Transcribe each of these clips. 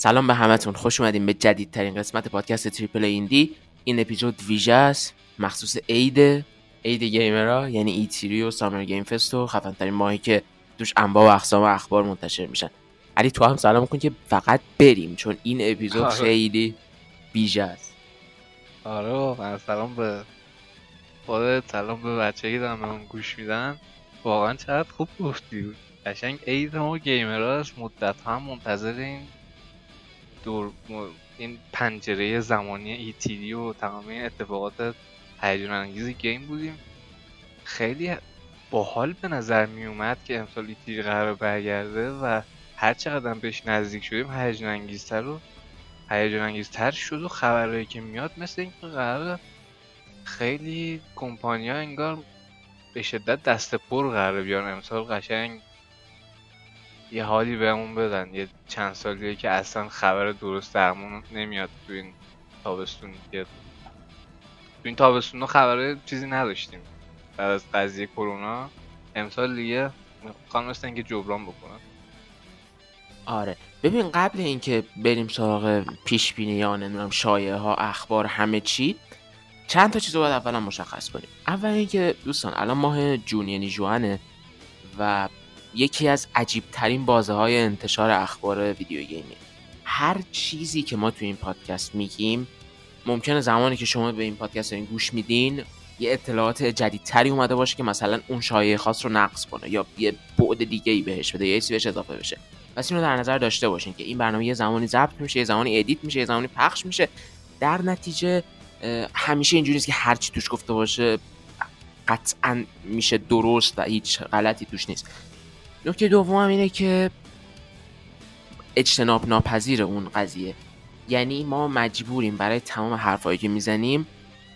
سلام به همتون. خوش اومدیم به جدیدترین قسمت پادکست Triple Indie. این اپیزود ویژه است. مخصوص عید. عید gamer ها یعنی E3 و Summer Game Fest و خفن ترین ماهی که توش انواع و اقسام و اخبار منتشر میشن. علی تو هم سلام کن که فقط بریم چون این اپیزود آره. خیلی ویژه است. آره سلام به خودت سلام به بچه که من گوش میدن. واقعا چقدر خوب گفتی. قشنگ عید ما گیمرها است مدت هم منتظر این دور این پنجره زمانی ایتیدی و تمام این اتفاقات هیجان انگیز گیم بودیم. خیلی باحال به نظر می اومد که امسال ایتیدی قرار برگرده و هر چقدر بهش نزدیک شدیم هیجان انگیزتر و هیجان انگیزتر شد و خبرهایی که میاد مثل اینکه قرار خیلی کمپانیا انگار به شدت دست پر قرار بیان امسال قشنگ یه حالی بهمون بدن. یه چند سالیه که اصلا خبر درست درمون نمیاد تو این تابستون که تو این تابستون خبره چیزی نداشتیم. بعد از قضیه کرونا. امسال دیگه مثل اینکه جبران بکنن. آره. ببین قبل اینکه بریم سراغ پیش بینی یا نمی‌دونم شایعه ها اخبار همه چی چند تا چیز رو باید اولا مشخص کنیم. اول اینکه دوستان الان ماه June یعنی ژوئنه و یکی از عجیب ترین بازه های انتشار اخبار video game ی هر چیزی که ما تو این پادکست میگیم ممکنه زمانی که شما به این پادکست دارین گوش میدین یه اطلاعات جدیدتری اومده باشه که مثلا اون شایعه خاص رو نقض کنه یا یه بعد دیگه ای بهش بده یا چیزی بهش اضافه بشه. پس اینو در نظر داشته باشین که این برنامه یه زمانی ضبط میشه یه زمانی edit میشه یه زمانی پخش میشه. در نتیجه همیشه اینجوری نیست که هر چی توش گفته باشه قطعا میشه درست و هیچ غلطی توش نیست. نکته دوم اینه که اجتناب ناپذیر اون قضیه. یعنی ما مجبوریم برای تمام حرفایی که می‌زنیم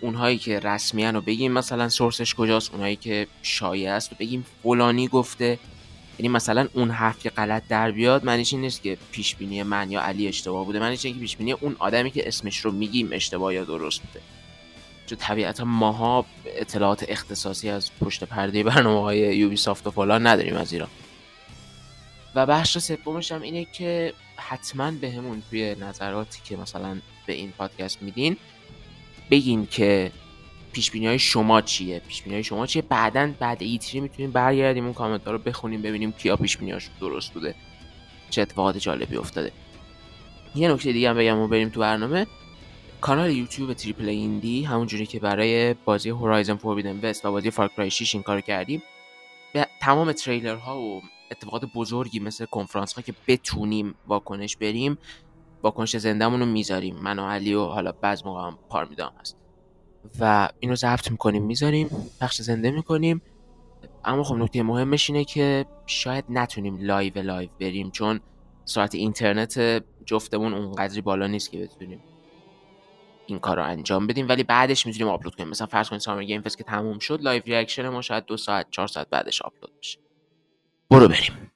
اونهایی که رسمیان رو بگیم مثلا سورسش کجاست اونهایی که شایع است رو بگیم فلانی گفته. یعنی مثلا اون حرف که غلط در بیاد معنیش این نیست که پیش بینی من یا علی اشتباه بوده معنیش اینه که پیش بینی اون آدمی که اسمش رو میگیم اشتباه یا درست بوده. چون طبیعتا ماها اطلاعات اختصاصی از پشت پرده برنامه های یوبی سافت و فلان نداریم از ایران. و بخش سومش هم اینه که حتما به همون توی نظراتی که مثلا به این پادکست میدین بگین که پیش های شما چیه؟ پیش های شما چیه؟ بعدا بعد ایتری می‌تونیم برگردیم اون کامنت رو بخونیم ببینیم کیا پیش درست بوده. چه اتفاقات جالبی افتاده. یه نکته دیگه هم بگم و بریم تو برنامه. کانال YouTube Triple Indie همونجوری که برای بازی Horizon Forbidden West و بازی Far Cry 6 این کار کردیم به تمام تریلر ها و اتفاقات بزرگی مثل کنفرانس ها که بتونیم واکنش بریم واکنش زندهمون رو می‌ذاریم. من و علی و حالا بعض موقع هم پارمیدام هست. و اینو ضبط می‌کنیم می‌ذاریم پخش زنده می‌کنیم. اما خب نکته مهمش اینه که شاید نتونیم لایو لایو بریم چون سرعت اینترنت جفتمون اونقدری بالا نیست که بتونیم این کار رو انجام بدیم. ولی بعدش می‌تونیم آپلود کنیم. مثلا فرض کنید Summer Game Fest که تموم شد live reaction ما شاید دو ساعت چهار ساعت بعدش آپلود بشه. برو بریم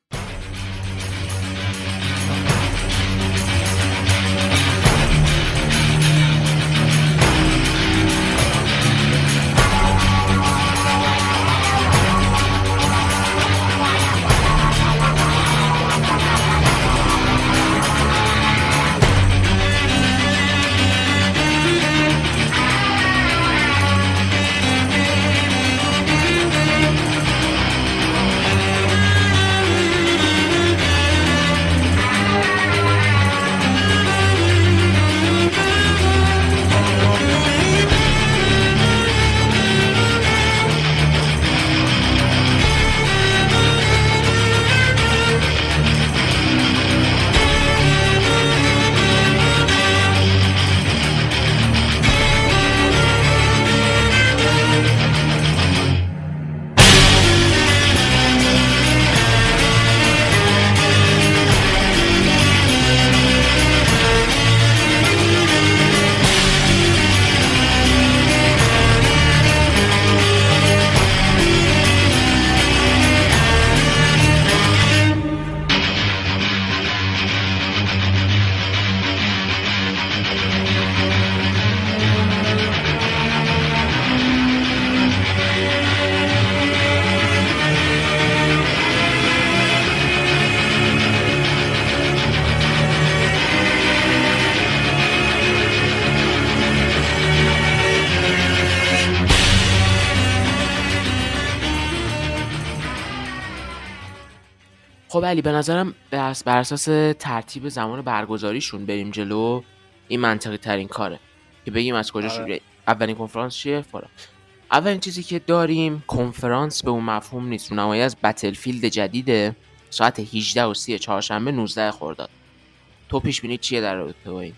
علی به نظرم بر اساس ترتیب زمان برگزاریشون بریم جلو این منطقی ترین کاره. که بگیم از کجا شروع آره. اولین کنفرانس چیه؟ فلان اولین چیزی که داریم کنفرانس به اون مفهوم نیست. رونمایی از بتلفیلد جدیده. ساعت 18 و 30 چهارشنبه 19 خرداد. تو پیش بینی چیه در رابطه با این؟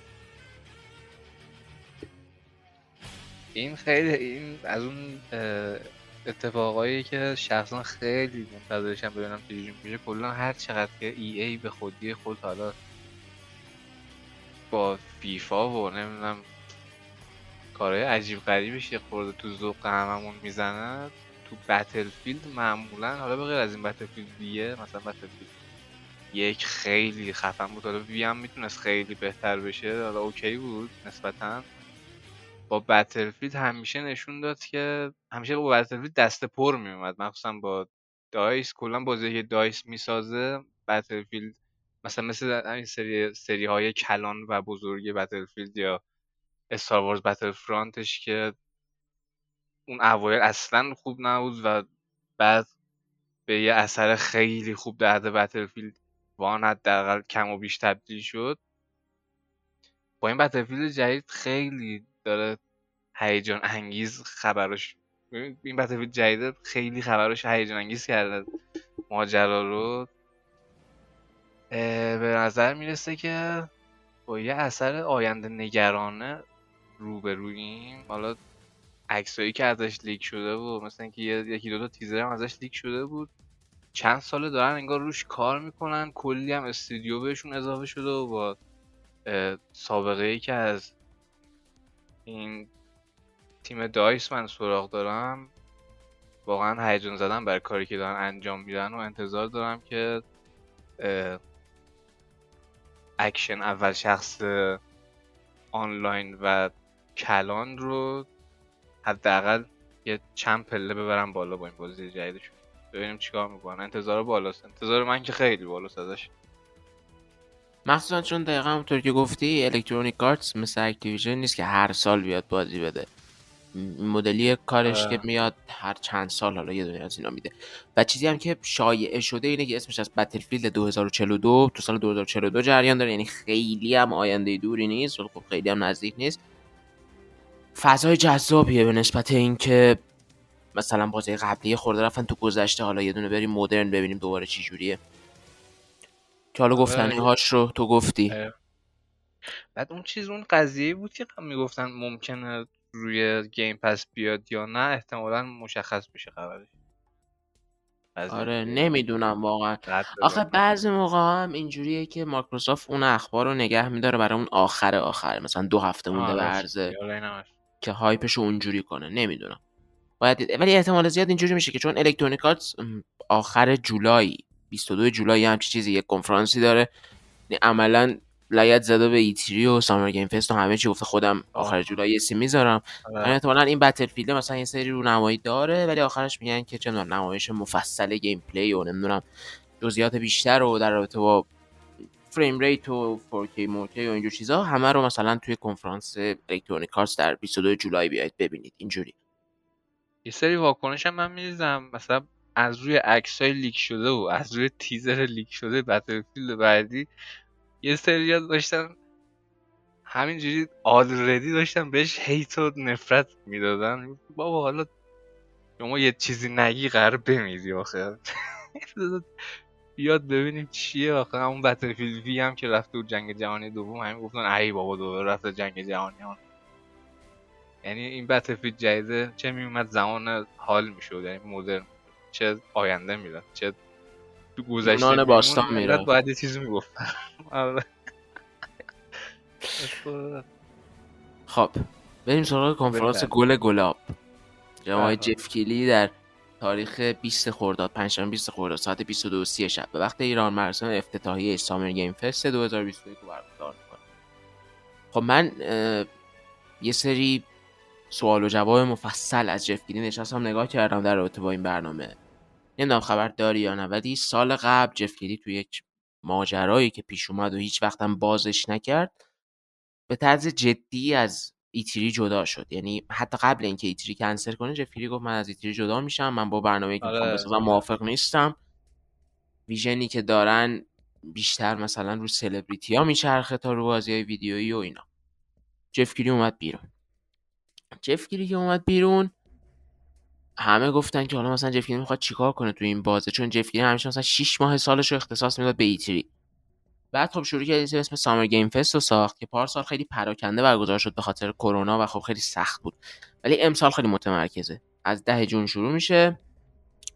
این خیلی این از اون اتفاقایی که شخصا خیلی منتظرشم ببینم چجوری میشه. کلا هر چقدر که ای ای به خودی خود حالا با فیفا و نمی‌دونم کارهای عجیب غریبش یه خورده تو ذوق هممون می‌زنه تو بتلفیلد معمولا حالا به غیر از این بتلفیلد ویه مثلا بتلفیلد یک خیلی خفن بود. حالا وی هم می‌تونست خیلی بهتر بشه حالا اوکی بود نسبتا. با بتلفیلد همیشه نشون داد که همیشه با بتلفیلد دست پر میومد مخصوصا با دایس کلا بازی که دایس می‌سازه بتلفیلد مثلا مثل این سری سری های کلان و بزرگ بتلفیلد یا استار وارز بتل فرانتش که اون اوایل اصلا خوب نبود و بعد به یه اثر خیلی خوب در حد بتلفیلد وان حداقل کم و بیش تبدیل شد. با این Battlefield جدید خیلی داره هیجان انگیز ببین، این Battlefield جدید خیلی خبراش هیجان انگیز کرده. ماجرا رو. به نظر می‌رسه که با یه اثر آینده نگرانه روبروییم. حالا عکسایی که ازش leak شده بود مثلا اینکه یکی دو تا تیزر هم ازش leak شده بود. چند ساله دارن انگار روش کار می‌کنن. کلی هم استودیو بهشون اضافه شده و با سابقه ای که از این تیم DICE من سراغ دارم. واقعا هیجان زدم برای کاری که دارن انجام میدن و انتظار دارم که اکشن اول شخص آنلاین و کلا رو حداقل یه چند پله ببرن بالا با این بازی جدیدشون. ببینیم چیکار می‌کنن. انتظار بالاست. انتظار من که خیلی بالاست ازش. مخصوصا چون دقیقا همونطور که گفتی Electronic Arts مثل Activision نیست که هر سال بیاد بازی بده. مدلی کارش آره. که میاد هر چند سال حالا یه دونه از اینا میده. و چیزی هم که شایعه شده اینه که اسمش هست Battlefield 2042 تو سال 2042 جریان داره. یعنی خیلی هم آینده دوری نیست ولی خب خیلی هم نزدیک نیست. فضای جذابیه به نسبت اینکه مثلا بازی قبلی خورده رفتن تو گذشته حالا یه دونه بریم مدرن ببینیم دوباره چی جوریه. که حالا آره. گفتنی هاش رو تو گفتی اه. بعد اون چیز اون قضیه بود که می‌گفتن ممکنه روی Game Pass بیاد یا نه احتمالا مشخص میشه خبرش آره. نمی‌دونم واقعا آخه. بعضی موقع هم اینجوریه که مایکروسافت اون اخبار رو نگه میداره برای اون آخر آخر مثلا دو هفته مونده به آره، عرضه اینم هست. که hype ش رو اونجوری کنه نمی‌دونم باید دید. ولی احتمال زیاد اینجوری میشه که چون Electronic Arts م، آخر جولای 22 جولای یه همچی چیزی یک کنفرانسی داره. عملا لایت زده به ایتری و سامر گیم فست و همه چی. گفته خودم آخر. جولای یه سی می‌ذارم. آره. احتمالا این بتلفیلد مثلا یه سری رونمایی داره ولی آخرش میگن که چه نمایش مفصل گیم پلی و نمی‌دونم جزئیات بیشتر و در رابطه با فریم ریت و 4K موکی و اینجور چیزا همه رو مثلا توی کنفرانس الکترونیک آرتس در 22 جولای بیاید ببینید. اینجوری. یه سری واکنش هم من می‌دیدم مثلا از روی عکس های leak شده و از روی تیزر leak شده Battlefield بعدی یه سری داشتن همینجوری already داشتن بهش hate و نفرت می‌دادن. بابا حالا شما یه چیزی نگی قرار بمیری آخه. بیاد ببینیم چیه. آخه همون Battlefield V هم که رفته بود جنگ جهانی دوم همین گفتن ای بابا دوباره رفته جنگ جهانی. هم. یعنی این بتلفیلد جدیده چه میومد زمان حال می‌شد یعنی مدرن. چه آینده می‌رفت چه تو گذشته یونان میمون، باستان می‌رفت. باید یه چیزی می‌گفت آره. خب بریم سراغ کنفرانس. گل گلاب جناب بله. جف کیلی در تاریخ 20 خرداد پنجشنبه 20 خرداد ساعت 22 30 شب به وقت ایران مراسم افتتاحیه سامر گیم فست 2021 رو برگزار می‌کنه. خب من یه سری سوال و جواب مفصل از جف کیلی نشستم نگاه کردم در رابطه با این برنامه. نمی‌دونم خبر داری یا نه ولی سال قبل جف کیلی تو یک ماجرایی که پیش اومد و هیچ وقتم بازش نکرد به طرز جدی از ایتری جدا شد. یعنی حتی قبل اینکه ایتری کنسل کنه جف کیلی گفت من از ایتری جدا میشم من با برنامه که آره. موافق نیستم. ویژنی که دارن بیشتر مثلا رو سلبریتی ها میچرخه تا رو بازی های ویدیویی و اینا. جف گیری اومد بیرون. جف گیری که اومد بیرون. همه گفتن که حالا مثلا جف گیری می‌خواد چیکار کنه تو این بازه چون جف گیری همیشه مثلا 6 ماه سالش رو اختصاص می‌داد به ایتری بعد خب شروع کرد اسم سامر گیم فست رو ساخت که پارسال خیلی پراکنده برگزار شد به خاطر کرونا و خب خیلی سخت بود. ولی امسال خیلی متمرکزه. از ده جون شروع میشه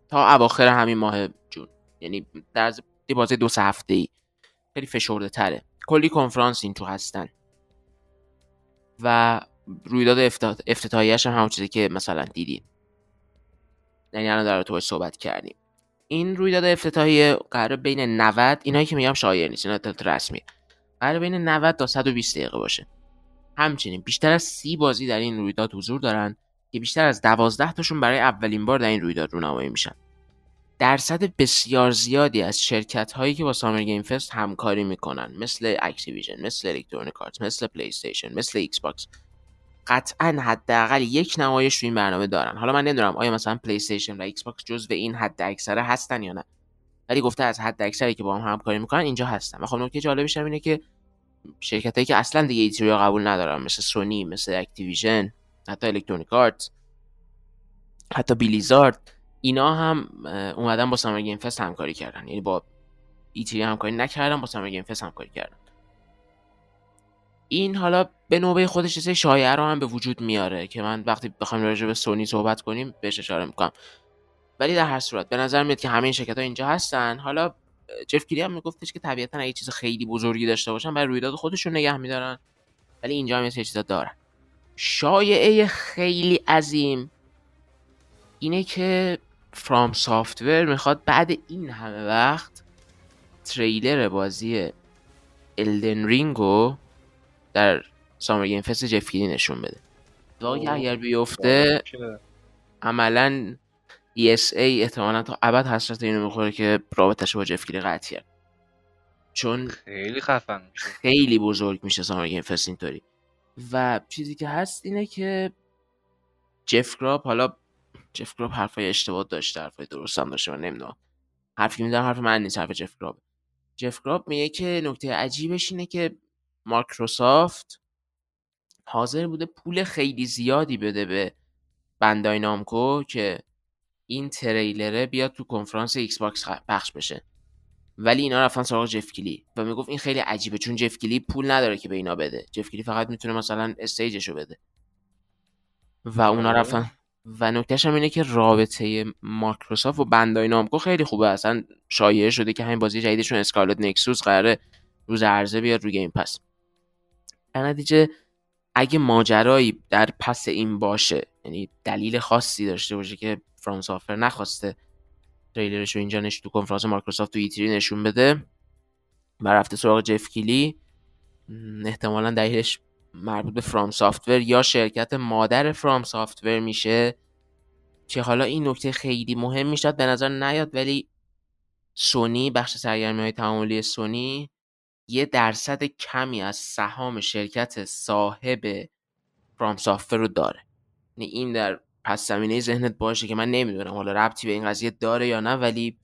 تا اواخر همین ماه جون. یعنی در بازی دو سه هفته ای خیلی فشرده تره کلی کنفرانس این تو هستن. و رویداد افتتاحیه‌اش هم همون چیزی که مثلا دیدین یعنی الان در تو صحبت کردیم. این رویداد افتتاحیه قرار بین 90 اینایی که میگم شایر نیست اینا اطلاعات رسمی. قرار بین 90 تا 120 دقیقه باشه. همچنین بیشتر از سی بازی در این رویداد حضور دارن که بیشتر از 12 تاشون برای اولین بار در این رویداد رونمایی میشن. درصد بسیار زیادی از شرکت هایی که با Summer Game Fest همکاری می‌کنن. مثل Activision مثل Electronic Arts مثل PlayStation مثل Xbox قطعا حداقل یک نمایش تو این برنامه دارن. حالا من نمی‌دونم آیا مثلا PlayStation و Xbox جزو این حد اکثره هستن یا نه. ولی گفته از حد اکثری که با هم همکاری می‌کنن اینجا هستن. و خب نکته جالبش اینه که شرکت هایی که اصلا دیگه E3 و قبول ندارن مثل سونی مثل Activision حتی Electronic Arts حتی Blizzard اینا هم اومدن با Summer Game Fest همکاری کردن. یعنی با E3 همکاری نکردن با Summer Game Fest همکاری کردن. این حالا به نوبه خودش چیزای شایعه رو هم به وجود میاره که من وقتی بخوام راجع به سونی صحبت کنیم بهش اشاره می‌کنم. ولی در هر صورت به نظر میاد که همه این شرکت ها اینجا هستن. حالا جف کیری هم میگفتش که طبیعتا اگه چیز خیلی بزرگی داشته باشن برای رویداد خودشون نگه میدارن. ولی اینجا هم یه چیزا دارن. شایعه خیلی عظیم اینه که فرام سافتور می‌خواد بعد این همه وقت تریلر بازی الدن رینگو در سامر گیم فست جفگیری نشون بده. واقعا اگر بیفته عملا ESA احتمالا تا ابد حسرت اینو می‌خوره که رابطش با جفگیری قطع کرد چون خیلی خفن میشه. خیلی بزرگ میشه Summer Game Fest اینطوری. و چیزی که هست اینه که جف گراب حالا جف گراب حرفای اشتباه داشته حرفای درست هم داشته من نمی‌دونم. حرفی می‌دونم حرف من نیست حرف جف گراب جف گراب میگه که نکته عجیبش اینه که مایکروسافت حاضر بوده پول خیلی زیادی بده به Bandai Namco که این تریلره بیاد تو کنفرانس Xbox پخش بشه. ولی اینا رفتن سراغ جف کیلی و می‌گفت این خیلی عجیبه چون جف کیلی پول نداره که به اینا بده. جف کیلی فقط می‌تونه مثلا stage شو بده. و اونا آره. رفتن. و نکتهش هم اینه که رابطه مایکروسافت و Bandai Namco خیلی خوبه. اصلا شایعه شده که همین بازی جدیدشون Scarlet Nexus قراره روز عرضه بیاد رو Game Pass. در نتیجه اگه ماجرایی در پس این باشه یعنی دلیل خاصی داشته باشه که FromSoftware نخواسته تریلرش رو اینجا نشون تو کنفرانس مایکروسافت تو E3 نشون بده و رفته سراغ جف کیلی احتمالا دلیلش مربوط به FromSoftware یا شرکت مادر FromSoftware میشه که حالا این نکته خیلی مهم می‌شد به نظر نیاد ولی سونی بخش سرگرمی های تعاملی سونی یه درصد کمی از سهام شرکت صاحب FromSoftware رو داره. یعنی این در پس زمینه ذهنت باشه که من نمی‌دونم حالا ربطی به این قضیه داره یا نه ولی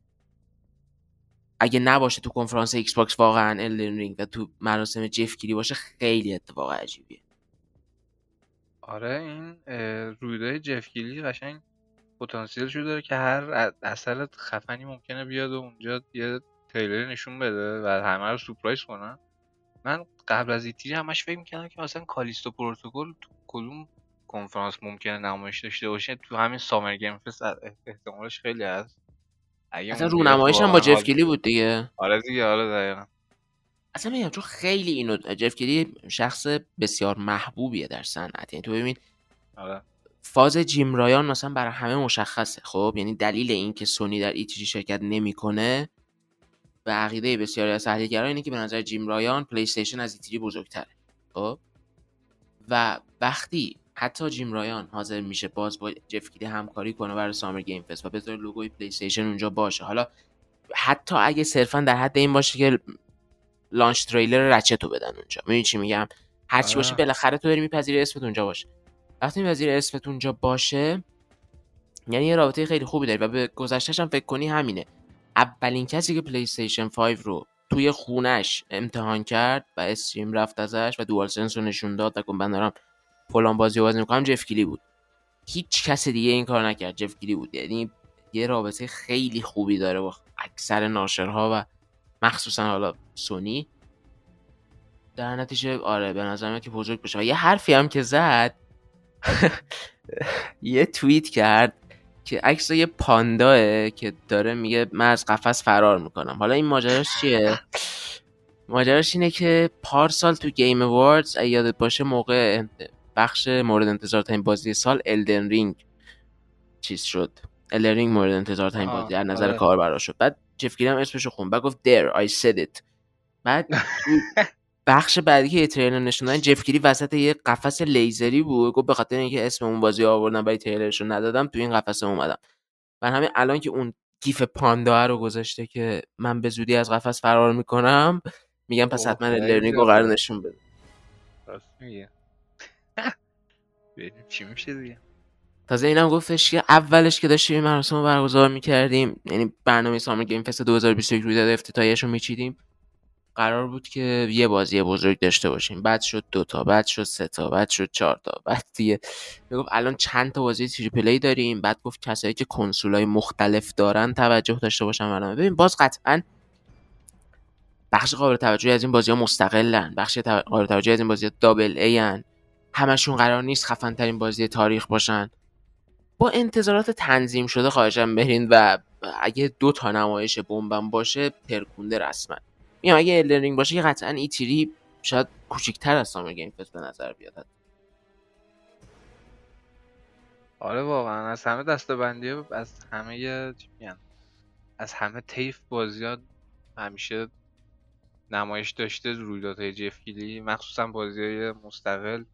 اگه نباشه تو کنفرانس Xbox واقعا Elden Ring و تو مراسم جف کیلی باشه خیلی اتفاق عجیبیه. آره این رویداد جف کیلی قشنگ پتانسیلشو داره که هر اثر خفنی ممکنه بیاد و اونجا یه تریلر نشون بده و همه رو سورپرایز کنن. من قبل از E3 همش فکر می‌کردم که مثلا Callisto Protocol تو کدوم کنفرانس ممکنه نمایش داشته باشه. تو همین Summer Game Fest احتمالش خیلی هست. اصلا رونماییش هم با جف کیلی بود دیگه. آره دیگه آره دقیقا. اصلا میگم چون خیلی اینو جف کیلی شخص بسیار محبوبیه در صنعت. یعنی تو ببین آره. فاز جیم رایان مثلا برای همه مشخصه خب؟ یعنی دلیل اینکه سونی در E3 شرکت نمی‌کنه به عقیده بسیاری از تحلیلگران اینه که به نظر جیم رایان PlayStation از E3 بزرگتره. خب؟ و وقتی حتی جیم رایان حاضر میشه باز با جف کیلی همکاری کنه برای Summer Game Fest و بذاره لوگوی PlayStation اونجا باشه. حالا حتی اگه صرفا در حد این باشه که launch trailer Ratchet و بدن اونجا. می‌دونی چی میگم؟ هرچی باشه بالاخره تو داری میپذیری اسمت اونجا باشه. وقتی میپذیری اسمت اونجا باشه یعنی یه رابطه خیلی خوبی داری و به گذشتهش هم فکر کنی همینه. اولین کسی که PlayStation 5 رو توی خونش امتحان کرد و stream رفت ازش و DualSense رو نشون داد و من دارم فلان بازی بازی می‌کنم جف کلی بود. هیچ کس دیگه این کار نکرد جف کلی بود. یعنی یه رابطه خیلی خوبی داره با اکثر ناشرها و مخصوصا حالا سونی. در نتیجه آره به نظر که بزرگ بشه. و یه حرفی هم که زد یه توییت کرد که عکس یه پانداه که داره میگه من از قفس فرار می‌کنم. حالا این ماجراش چیه؟ ماجراش اینه که پارسال تو Game Awards یادت باشه موقع بخش مورد انتظار ترین بازی سال Elden Ring چیز شد. Elden Ring مورد انتظار ترین بازی از نظر آره. کاربرا شد. بعد جف کیلی هم اسمشو خوند بعد گفت there I said it. بعد بخش بعدی که تریلر نشون دادن جف کیلی وسط یه قفس لیزری بود. گفت به خاطر اینکه اسم اون بازی آوردم ولی تریلرشو ندادم تو این قفس اومدم. من همین الان که اون GIF پاندا رو گذاشته که من به زودی از قفس فرار می‌کنم میگم پس حتما Elden Ring رو قرار نشون بده. راست میگه چی میشه دیگه. تازه اینم گفتش که اولش که داشتیم مراسم رو برگزار می‌کردیم یعنی برنامه Summer Game Fest 2021 رویداد افتتاحیه‌شو میچیدیم. قرار بود که یه بازی بزرگ داشته باشیم. بعد شد دوتا بعد شد سه تا بعد شد چهار تا. بعد دیگه می‌گفت الان چند تا بازی triple A داریم؟ بعد گفت کسایی که کنسول های مختلف دارن توجه داشته باشن برنامه. ببین باز قطعا بخش قابل توجهی از این بازی ها مستقلن. بخش قابل توجهی از این بازی ها double A هن. همشون قرار نیست خفن ترین بازی تاریخ باشن. با انتظارات تنظیم شده خواهشم برین و اگه دو تا نمایش بمبم باشه ترکونده رسما. میگم اگه Elden Ring باشه قطعا E3 شاید کوچیکتر از سامر گیم به نظر بیاد. آره واقعا از همه دسته بندی از همه چی از همه تیف بازی همیشه نمایش داشته رویدادهای جف کیلی مخصوصا بازی های مستقل.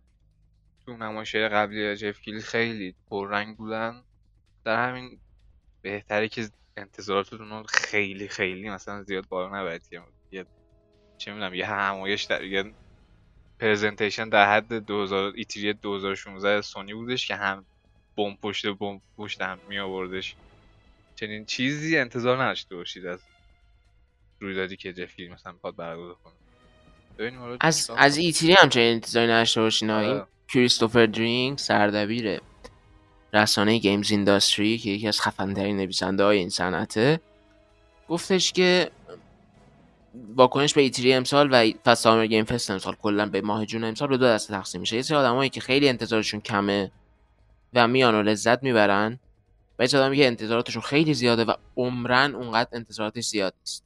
تو نمایش قبلی جف کیلی خیلی پررنگ بودن. در همین بهتره که انتظاراتتون خیلی خیلی مثلا زیاد بالا نبرید چه می‌دونم یه همایش در یه presentation در حد 2000 E3 2016 سونی بودش که هم بمب پشت بمب پشت هم می آوردش چنین چیزی انتظار نداشته باشید از رویدادی که جف کیلی مثلا می‌خواد برگزار کنه. از از E3 هم چنین انتظاری نداشته باشین این آره. کریستوفر درینگ سردبیر رسانه GamesIndustry که یکی از خفنترین نویسنده های این صنعته گفتش که واکنش به ایتری امسال و فست گیم فست امسال کلا به ماه جون امسال به دو دسته تقسیم میشه. یه سری آدمایی که خیلی انتظارشون کمه و میان و لذت می‌برن و یه آدمی که انتظاراتشون خیلی زیاده و عمرن اونقدر انتظاراتش زیاد نیست.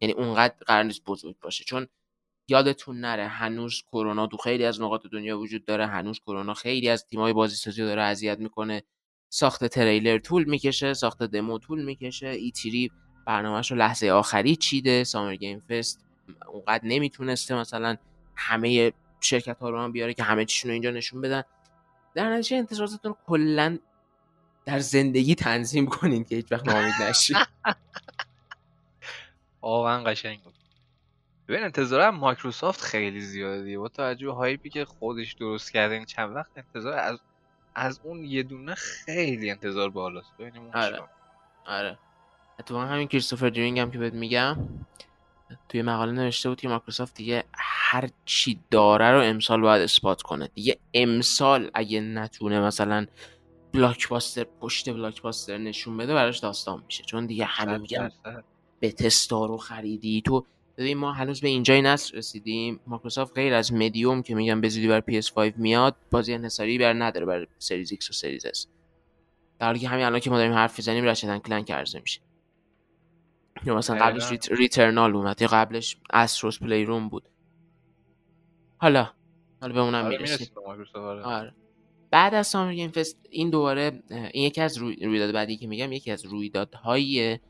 یعنی اونقدر قرار نیست بزرگ باشه. چون یادتون نره هنوز کرونا تو خیلی از نقاط دنیا وجود داره. هنوز کرونا خیلی از تیمای بازی سازی داره اذیت می‌کنه. ساخت تریلر طول می‌کشه ساخت دمو طول می‌کشه. E3 برنامهش رو لحظه آخری چیده Summer Game Fest اونقدر نمی‌تونسته مثلا همه شرکت ها رو هم بیاره که همه چیشون رو اینجا نشون بدن. در نتیجه انتظاراتتون کلا در زندگی تنظیم کنین که هیچ وقت ناامید نشید واقعا قشنگ بود. ببین انتظار مایکروسافت خیلی زیاده. با توجه hype ی که خودش درست کرده این چند وقت انتظار از از اون یه دونه خیلی انتظار بالاست. ببینیم آره. آره. اتفاقا همین کریستوفر درینگ هم که بهت میگم توی مقاله نوشته بود که مایکروسافت دیگه هر چی داره رو امسال باید اثبات کنه. دیگه امسال اگه نتونه مثلا بلاکباستر پشت بلاکباستر نشون بده براش داستان میشه. چون دیگه همه میگن به تستا رو خریدی. تو ببین ما هنوز به اینجای نصر رسیدیم. مایکروسافت غیر از مدیوم که میگم به زودی بر PS5 میاد بازی انحصاری بر نداره بر سریز X و سریز S. در حالی که همین الان که ما داریم حرف می‌زنیم Ratchet & Clank عرضه میشه. یا مثلا قبلش Ret... Returnal اومد یا قبلش Astro's Playroom بود. حالا حالا به اونم آره، می‌رسیم. آره. آره. بعد از Summer Game Fest این دوباره این یکی از روی... رویداد بعدی که میگم یکی از رویدادهایی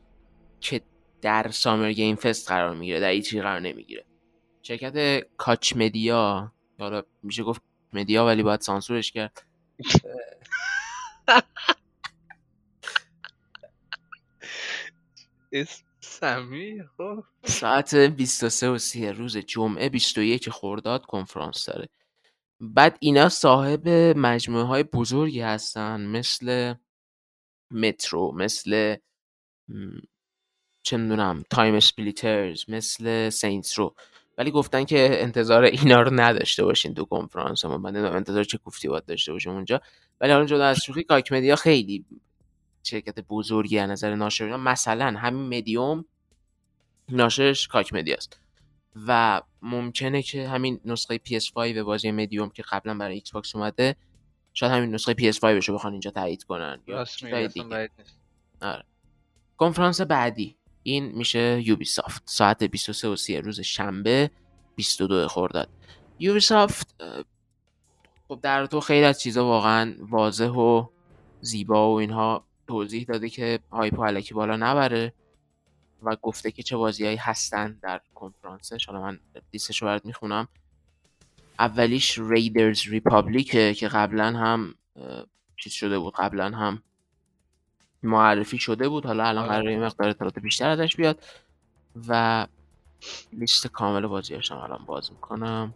که در Summer Game Fest قرار می‌گیره در E3 قرار نمی‌گیره. شرکت Koch Media حالا میشه گفت Media ولی باید سانسورش کرد. اسم اسمی خب. ساعت 23 و 30 روز جمعه 21 خرداد کنفرانس داره. بعد اینا صاحب مجموعه های بزرگی هستن مثل Metro مثل چه می‌دونم TimeSplitters مثل Saints Row ولی گفتن که انتظار اینا رو نداشته باشین تو کنفرانس ما من انتظار چه گفتی باید داشته باشیم اونجا. ولی حالا جدا از شوخی Koch Media خیلی شرکت بزرگی از نظر ناشر مثلا همین مدیوم ناشرش Koch Media ست. و ممکنه که همین نسخه PS5 بازی مدیوم که قبلا برای Xbox اومده شاید همین نسخه PS5 بشه بخوان اینجا تایید کنن یا دیگه. آره. کنفرانس بعدی. این میشه یوبی سافت ساعت 23 و 30 روز شنبه 22 خرداد. یوبی سافت خب در تو خیلی از چیزا واقعا واضح و زیبا و اینها توضیح داده که هایپو علکی بالا نبره و گفته که چه بازیهایی هستن در کنفرانسش. حالا من لیستش رو برات می‌خونم. اولیش ریدرز ریپابلیکه که قبلا هم چیز شده بود قبلا هم معرفی شده بود. حالا الان قراره یه مقدار اطلاعات بیشتر ازش بیاد. و لیست کامل بازیاش هم الان باز می‌کنم.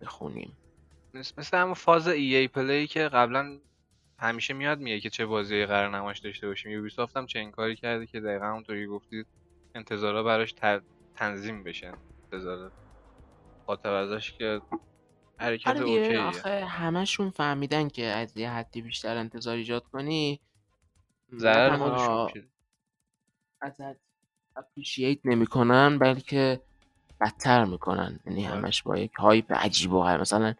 بخونیم. مثل همون فاز ای ای پلی که قبلا همیشه میاد میگه که چه بازی قرار نمایش داشته باشیم. یوبیسافت هم این کاری کرده که دقیقا همونطوری گفتید انتظارا براش تنظیم بشه. انتظار خاطر ازش که حرکت آره اوکیه. آخه همشون فهمیدن که از یه حدی بیشتر انتظار ایجاد کنی. ضرر خودشون ازت appreciate نمی‌کنن بلکه بدتر می‌کنن. یعنی آره. همش با یک hype عجیب و مثلا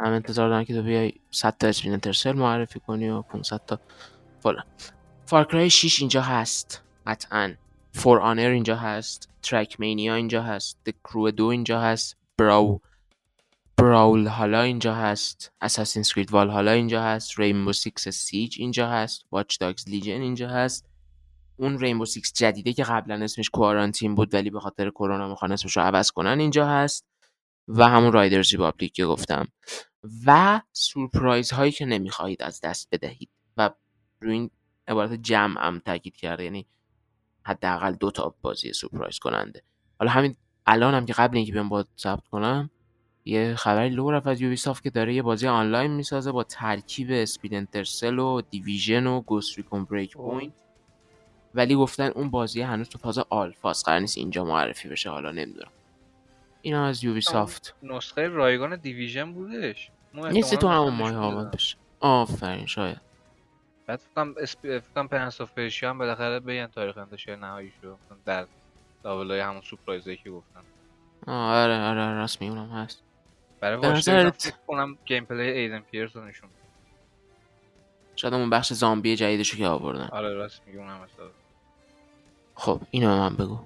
هم انتظار دارن که تو بیای 100 تا Splinter Cell معرفی کنی و 500 تا فلان Far Cry 6 اینجا هست. قطعا. For Honor اینجا هست. Trackmania اینجا هست. The Crew دو اینجا هست. Braw Brawlhalla اینجا هست. Assassin's Creed Valhalla اینجا هست. Rainbow Six Siege اینجا هست. Watch Dogs Legion اینجا هست. اون Rainbow Six جدیده که قبلا اسمش Quarantine بود ولی به خاطر کرونا می‌خوان اسمش رو عوض کنن اینجا هست. و همون Riders Republic که گفتم. و سورپرایز هایی که نمی‌خواهید از دست بدهید. و روی این عبارت جمع هم تاکید کرده یعنی حداقل دو تا بازی سورپرایز کننده. حالا همین الان هم که قبل اینکه بیام بیام ثبت کنم یه خبری لو رفت از Ubisoft که داره یه بازی آنلاین می‌سازه با ترکیب Splinter Cell و Division و Ghost Recon Breakpoint. ولی گفتن اون بازی هنوز تو فاز آلفاست. قرار نیست اینجا معرفی بشه حالا نمی‌دونم. اینا از Ubisoft. نسخه رایگان Division بودش. نیستی تو همون ماه آمد بشه آفرین شاید. بعد فکرم فکرم Prince of Persia هم بالاخره بگن تاریخ انتشار نهایی شو در های همون سورپرایزی که گفتن. آره آره راست میگم هست. برای Watch Dogs فکر کنم gameplay ایدن پیرس رو نشون شاید اون بخش زامبی جدیدشو که آوردن. آره راست میگم هم خب اینو من بگو.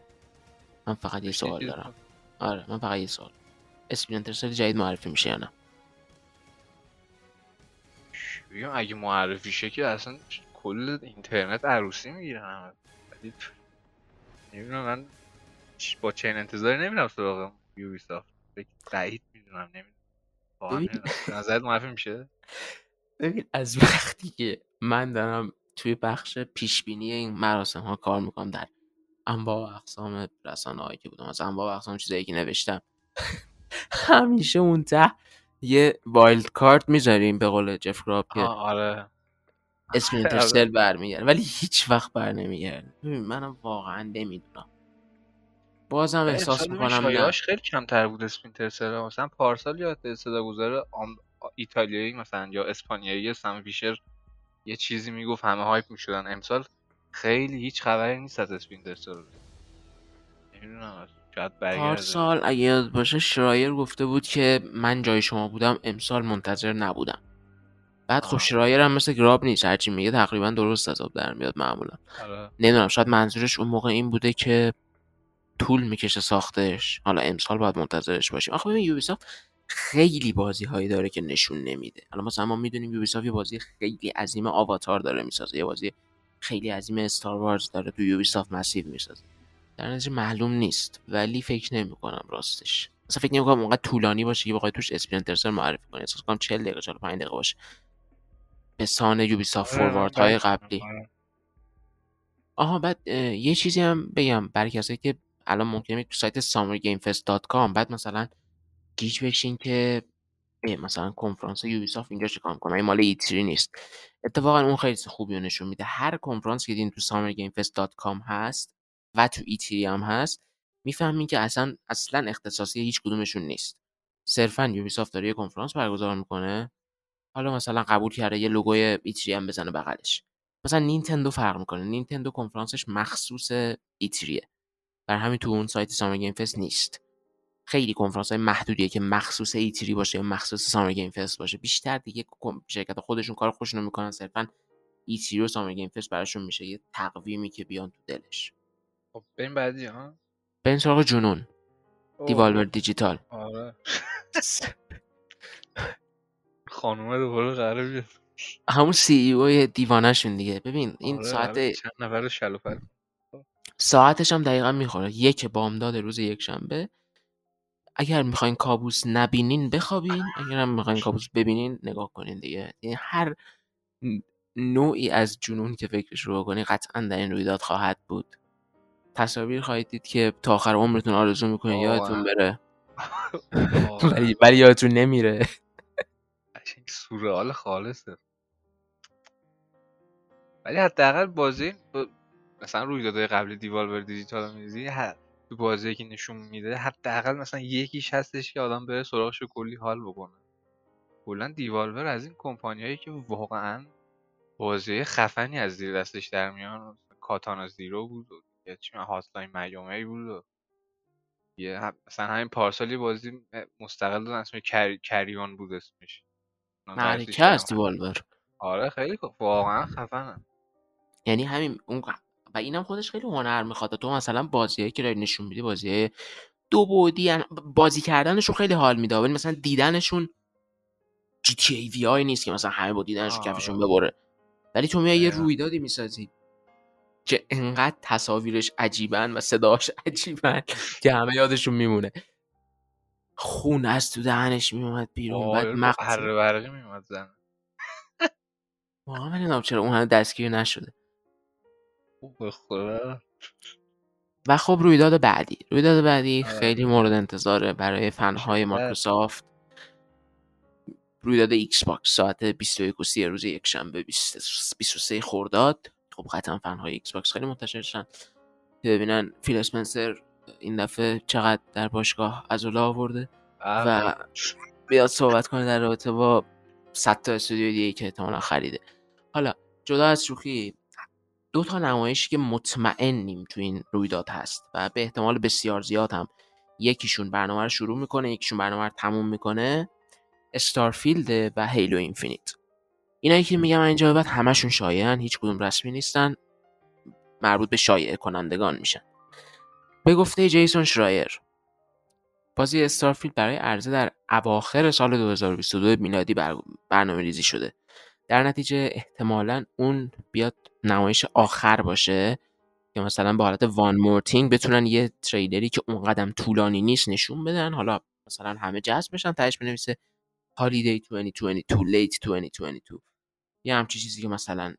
من فقط یه سوال دارم. آره من فقط یه سوال. Splinter Cell جدید معرفی میشه یا نه؟ بگم اگه معرفی شه که اصلا کل اینترنت عروسی می‌گیرن ولی نمی‌دونم من همچین انتظاری نمی‌دونم سراغ Ubisoft بعید می‌دونم نمی‌دونم. نظرت معرفی میشه؟ ببین از وقتی که من دارم توی بخش پیشبینی این مراسم ها کار می‌کنم در انواع و اقسام رسانه هایی که بودم. از انواع و اقسام چیزایی که نوشتم. همیشه اون ته یه wild card می‌ذاریم به قول جف گراب که آره. اسم Splinter Cell برمیگرده ولی هیچ وقت بر نمیگرده منم واقعا نمی‌دونم. بازم احساس می‌کنم نه. خیلی کمتر بود Splinter Cell مثلا پارسال یا صدا گذاره ایتالیایی مثلا یا اسپانیایی سم فیشر یه چیزی می‌گفت همه هایپ می‌شدن. امسال خیلی هیچ خبری نیست از اسپینتر سل نمی‌دونم شاید پارسال اگه یاد باشه شرایر گفته بود که من جای شما بودم امسال منتظر نبودم. بعد خب شرایر هم مثل گراب نیست هرچی میگه تقریبا درست از آب در میاد معمولا. آره. نمی‌دونم شاید منظورش اون موقع این بوده که طول می‌کشه ساختش. حالا امسال باید منتظرش باشیم. آخه ببین یوبیسافت خیلی بازی هایی داره که نشون نمیده. حالا مثلا ما می‌دونیم یوبیسافت یه بازی خیلی عظیم آواتار داره می‌سازه یه بازی خیلی عظیم استار وارز داره تو یوبیسافت مسیو می‌سازه. در نتیجه معلوم نیست ولی فکر نمی کنم راستش. مثلا فکر نمی کنم اونقدر طولانی باشه که بخوای توش اسپرینترسر معرفی کنی. احساس کنم 40 دقیقه 45 دقیقه باشه. به سان یوبیسافت فوروارد های قبلی. آها بعد یه چیزی هم بگم برای کسایی که الان ممکنه تو سایت summergamefest.com بعد مثلا گیج بشین که مثلا کنفرانس یوبیسافت اینجا چیکار می‌کنه؟ این مال ایتری نیست. اتفاقا اون خیلی خوبی نشون میده. هر کنفرانس که دیدین تو summergamefest.com هست و تو ایتری هم هست می‌فهمین که اصلا اصلا اختصاصی هیچ کدومشون نیست. صرفا یوبیسافت داره یه کنفرانس برگزار می‌کنه. حالا مثلا قبول کرده یه لوگوی ایتری هم بزنه بغلش. مثلا نینتندو فرق می‌کنه. نینتندو کنفرانسش مخصوص E3 ه. بر همین تو اون سایت Summer Game Fest نیست. خیلی کنفرانس های محدودیه که مخصوص E3 باشه یا مخصوص Summer Game Fest باشه. بیشتر دیگه شرکت خودشون کار خوشونو می‌کنن. صرفا E3 و Summer Game Fest براشون میشه یه تقویمی که بیان تو دلش. خب بریم بعدی ها؟ بریم سراغ جنون. Devolver Digital آره. خانومه دوباره قرار بیاد. همون سی ای او دیوانه شون دیگه. ببین این آره، ساعت چند نفر شلوفر ساعتش هم دقیقا می‌خوره. یک بامداد روز یک شنبه اگر می‌خواین کابوس نبینین بخوابین. اگر هم می‌خواین کابوس ببینین نگاه کنین دیگه. یعنی هر نوعی از جنون که فکرش رو بکنی قطعا در این رویداد خواهد بود. تصاویر خواهید دید که تا آخر عمرتون آرزو می‌کنین. یادتون بره. ولی ولی یادتون نمیره. قشنگ سورئال خالصه. ولی حداقل بازی با- مثلا رویدادهای قبل دیوالور دیجیتال میزی تو بازی که نشون میده حداقل مثلا یکیش هستش که آدم بره سراغش کلی حال بکنه کلا دیوالور از این کمپانیایی که واقعا بازی خفنی از زیر دستش در میان کاتانا زیرو بود و یه چی هاتلاین میامی بود و یه هم- مثلا همین پارسالی بازی مستقل دادن اسمش کری... کریون بود اسمش است کردم. دیوالور آره خیلی خوب. واقعا خفنن یعنی همین اون و اینم خودش خیلی هنر می‌خواد. تو مثلا بازیایی که داری نشون میدی بازی دو بعدی بازی کردنشون خیلی حال میده. ولی مثلا دیدنشون جی تی ای وی آی نیست که مثلا همه با دیدنشون آره. کفشون ببره. ولی تو میای یه دقیقاً. رویدادی می‌سازی که انقدر تصاویرش عجیبن و صداش عجیبن که همه یادشون میمونه. خون از تو دهنش میومد بیرون. بعد آره مغز اره برقی میومد زن. من نمی‌دونم چرا اون همه دستگیر نشده. خوب و خب رویداد بعدی. رویداد بعدی آره. خیلی مورد انتظاره برای فنهای. مایکروسافت. رویداد Xbox ساعت 21 و 30 روز یک شنبه 23 خرداد خب قطعا fan های Xbox خیلی منتظرشن که ببینن فیل اسپنسر این دفعه چقدر در باشگاه از اولا آورده و بیاد صحبت کنه در رابطه با 100 تا استودیو دیگه که احتمالا خریده. حالا جدا از شوخی دو تا نمایشی که مطمئنیم تو این رویداد هست و به احتمال بسیار زیاد هم یکیشون برنامه رو شروع می‌کنه یکیشون برنامه رو تموم می‌کنه Starfield و Halo Infinite اینایی که میگم اینجا بعد همشون شایعن هیچ کدوم رسمی نیستن مربوط به شایعه کنندگان میشن. به گفته جیسون شرایر بازی Starfield برای عرضه در اواخر سال 2022 میلادی بر... برنامه ریزی شده. در نتیجه احتمالا اون بیاد نمایش آخر باشه که مثلا به حالت one more thing بتونن یه تریلری که اونقدرم طولانی نیست نشون بدن. حالا مثلا همه جذب بشن تهش بنویسه holiday 2022 late 2022 یه همچی چیزی که مثلا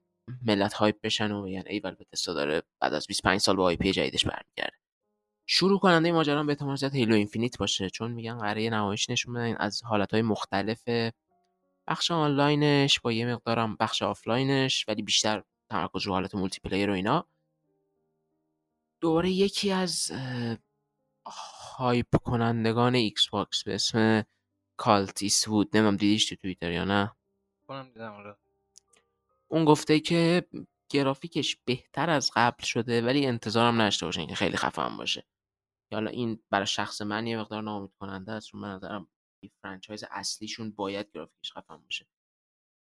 ملت hype بشن و بگن ای ول داره بعد از 25 سال با IP جدیدش برمیگرده. شروع کننده ماجرا به احتمال زیاد Halo Infinite باشه چون میگن قراره نمایش نشون بدن از حالتهای مختلف بخش آنلاینش با یه مقدارم بخش آفلاینش ولی بیشتر تمرکز رو حالت multiplayer و اینا. دوباره یکی از hype کنندگان Xbox به اسم Colteastwood نمی‌دونم دیدیش تو توییتر یا نه. کنم دیدم آره. اون گفته که گرافیکش بهتر از قبل شده ولی انتظارم نداشته باشین که خیلی خفن باشه. حالا این برای شخص من یه مقدار ناامید کننده است چون من نظرم این franchise اصلیشون باید گرافیکش خفن باشه.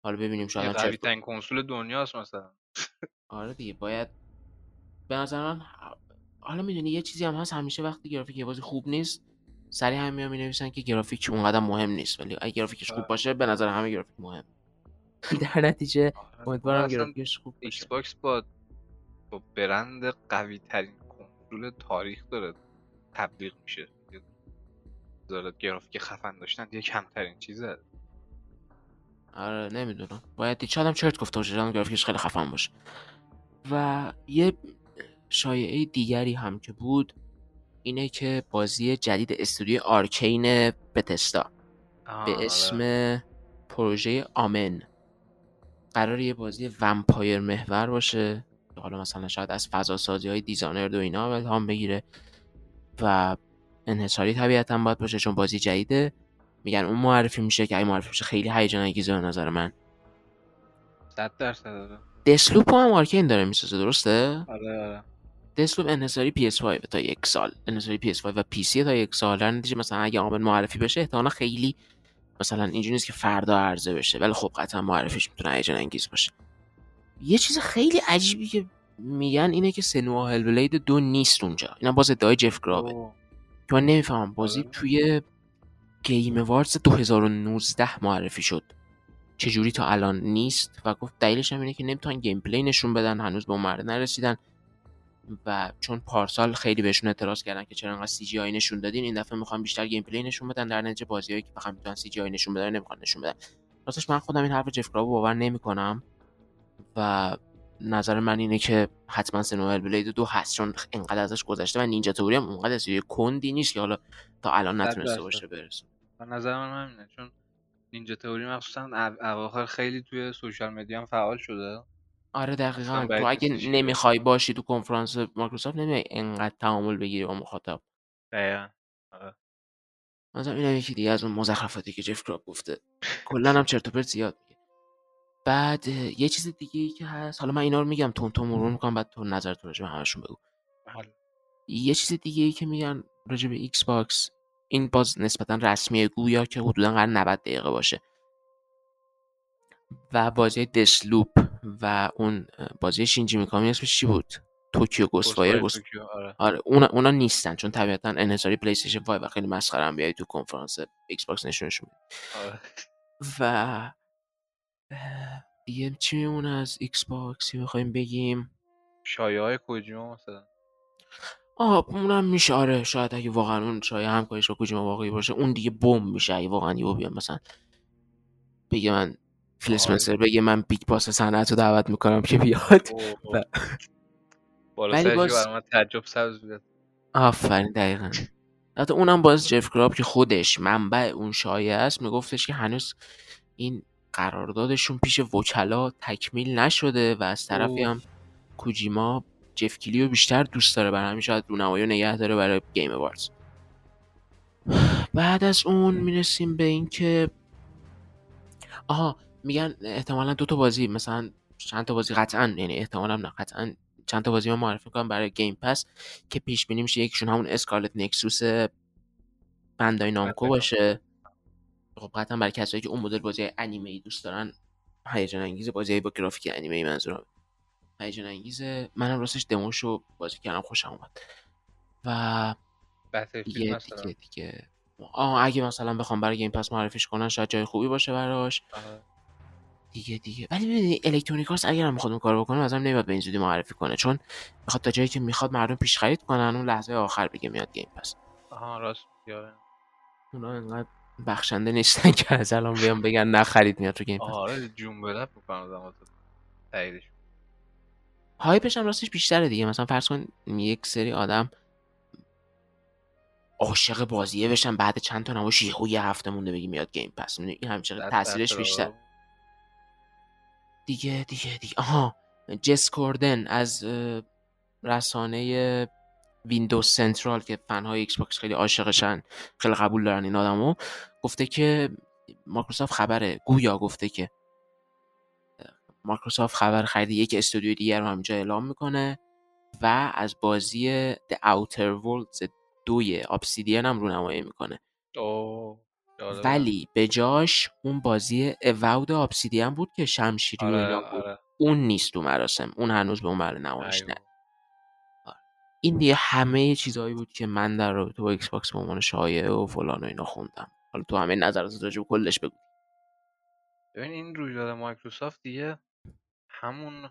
حالا ببینیم شاید قوی ترین کنسول دنیاست مثلا. آره دیگه باید به نظر من حالا می‌دونی یه چیزی هم هست همیشه وقتی گرافیک یه بازی خوب نیست سریع هم میان می‌نویسن که گرافیک اونقدر مهم نیست ولی اگه گرافیکش خوب آره. باشه به نظر همه گرافیک مهم در نتیجه آره. امیدوارم گرافیکش خوب باشه Xbox با با برند قوی ترین کنسول تاریخ داره تبلیغ میشه داره گرافیک خفن داشتن یه کمترین چیزه آره نمی‌دونم. باید دید شاید هم چرت گفته باشه شاید گرافیکش خیلی خفن باشه. و یه شایعه دیگری هم که بود اینه که بازی جدید استودیو Arkane Bethesda به اسم پروژه Omen. قرار یه بازی vampire محور باشه حالا مثلا شاید از فضا سازی های Dishonored و اینا الهام بگیره و انحصاری طبیعتا باید باشه چون بازی جدیده. میگن اون معرفی میشه که اگه معرفی میشه خیلی هیجان انگیزه به نظر من. 100 درصد. دسلوپ هم آرکین داره می‌سازه درسته؟ آره. آره دسلوپ انحصاری PS5 تا یک سال انحصاری PS5 و PC تا یک سال. در نتیجه مثلا اگه آمن معرفی بشه احتمالا خیلی مثلا اینجوری نیست که فردا عرضه بشه ولی خب قطعا معرفیش می‌تونه هیجان انگیز باشه. یه چیز خیلی عجیبی که میگن اینه که سنوا هل بلید دو نیست اونجا. اینا باز ادعای جف گرابه که من نمی‌فهمم بازی آره. توی Game Awards 2019 معرفی شد. چجوری تا الان نیست؟ و گفت دلیلش هم اینه که نمی‌تونن gameplay نشون بدن هنوز به مرحله نرسیدن. و چون پارسال خیلی بهشون اعتراض کردن که چرا انقدر CGI نشون دادین این دفعه می‌خوان بیشتر gameplay نشون بدن. در نتیجه بازیایی که فقط می‌تونن CGI نشون بدن نمی‌خوان نشون بدن. راستش من خودم این حرف جف گراب باور نمی‌کنم. و نظر من اینه که حتما Senua Hellblade دو هست چون انقدر ازش گذشته و Ninja Theory هم اونقدر از کندی نیست که حالا تا الان صد نتونسته درصد. باشه برسه. به نظر من همینه چون نینجا تئوری مخصوصا او- اواخر خیلی توی سوشال مدیا هم فعال شده. آره دقیقا. تو اگه نمی‌خوای باشی تو کنفرانس مایکروسافت نمیای انقدر تعامل بگیری با مخاطب. دقیقا. مثلا اینم یکی دیگه از اون مزخرفاتی که جف کراپ گفته. کلا هم چرت و پرت زیاد میگه. بعد یه چیز دیگه ای که هست. حالا من اینا رو میگم تون تون مرور می‌کنم بعد تو نظر تو راجع به همشون بگو. بله. یه چیز دیگه ای که میگن راجع به Xbox این باز نسبتا رسمیه گویا که حدودا قرار 90 دقیقه باشه. و بازی Deathloop و اون بازی شینجی میکامی اسمش چی بود؟ Tokyo Ghostwire Ghost Tokyo، آره. آره اونا, اونا نیستن چون طبیعتا انحصاری PlayStation 5 و خیلی مسخره هم بیای تو کنفرانس Xbox نشونشون. آره. و دیگه چی میمونه از Xbox بخوایم بگیم. شایعه های کوجیما مثلا. آه اونم میشه آره شاید اگه واقعا اون شاید همکاریش با کوجیما واقعی باشه اون دیگه بمب میشه اگه واقعا یهو بیان مثلا بگه من فیل آره. اسپنسر بگه من big boss صنعت رو دعوت می‌کنم که بیاد. بالا سرش باز- من تعجب سبز بیاد آفرین دقیقا حتی اونم باز جف گراب که خودش منبع اون شایعه است میگفتش که هنوز این قراردادشون پیش وکلا تکمیل نشده و از طرفی. هم کوجیما جف کلیو بیشتر دوست داره برای همین شاید رونمایی رو نگه داره برای گیم وارز بعد از اون می‌رسیم به اینکه آها میگن احتمالا دو تا بازی مثلا چند تا بازی قطعا یعنی احتمالا نه قطعا چند تا بازی من معرفی کنم برای گیم پس که پیش بینی میشه یکیشون همون اسکارلت نکسوس Bandai Namco باشه. خب قطعا برای کسایی که اون مدل بازی انیمه ای دوست دارن هیجان انگیز بازی با گرافیک انیمه ای منظورم. هیجان انگیزه منم راستش دموشو بازی کردم خوشم اومد. و Battlefield دیگه دیگه. آه اگه مثلا بخوام برای Game Pass معرفیش کنن شاید جای خوبی باشه براش. دیگه دیگه. ولی ببینید Electronic Arts اگر هم می‌خواد اون کارو بکنه مثلا نمیاد به این زودی معرفی کنه. چون می‌خواد تا جایی که می‌خواد مردم پیش خرید کنن اون لحظه آخر بگه میاد Game Pass آها راست آره. اونا انقدر بخشنده نیستن که از الان بیان بگن نخرید میاد تو گیم پس آره جون به لب می‌کنم زمان تو تاییدش هایپش هم راستش بیشتره دیگه. مثلا فرض کن یک سری آدم عاشق بازیه بشن بعد چند تا نمایش یهو یه هفته مونده بگی میاد گیم پس. این همچنان تاثیرش بیشتر. دیگه دیگه دیگه. آها. جس کوردن از رسانه Windows Central که fan های Xbox خیلی عاشقشن خیلی قبول دارن این آدمو گفته که مایکروسافت خبره. گویا گفته که مایکروسافت خبر خرید یک استودیو دیگر رو همینجا اعلام می‌کنه و از بازی The Outer Worlds دوی Obsidian هم رونمایی می‌کنه. اوه. ولی به جاش اون بازی Avowed Obsidian بود که شمشیری آره اینا بود. آره. اون نیست تو مراسم. اون هنوز به اون مرحله نمایش. نه. این دیگه همه چیزهایی بود که من در رابطه با Xbox به عنوان شایعه و فلان و اینا خوندم. حالا تو همه نظرات راجع کلش بگو. ببین این رویداد مایکروسافت دیگه همون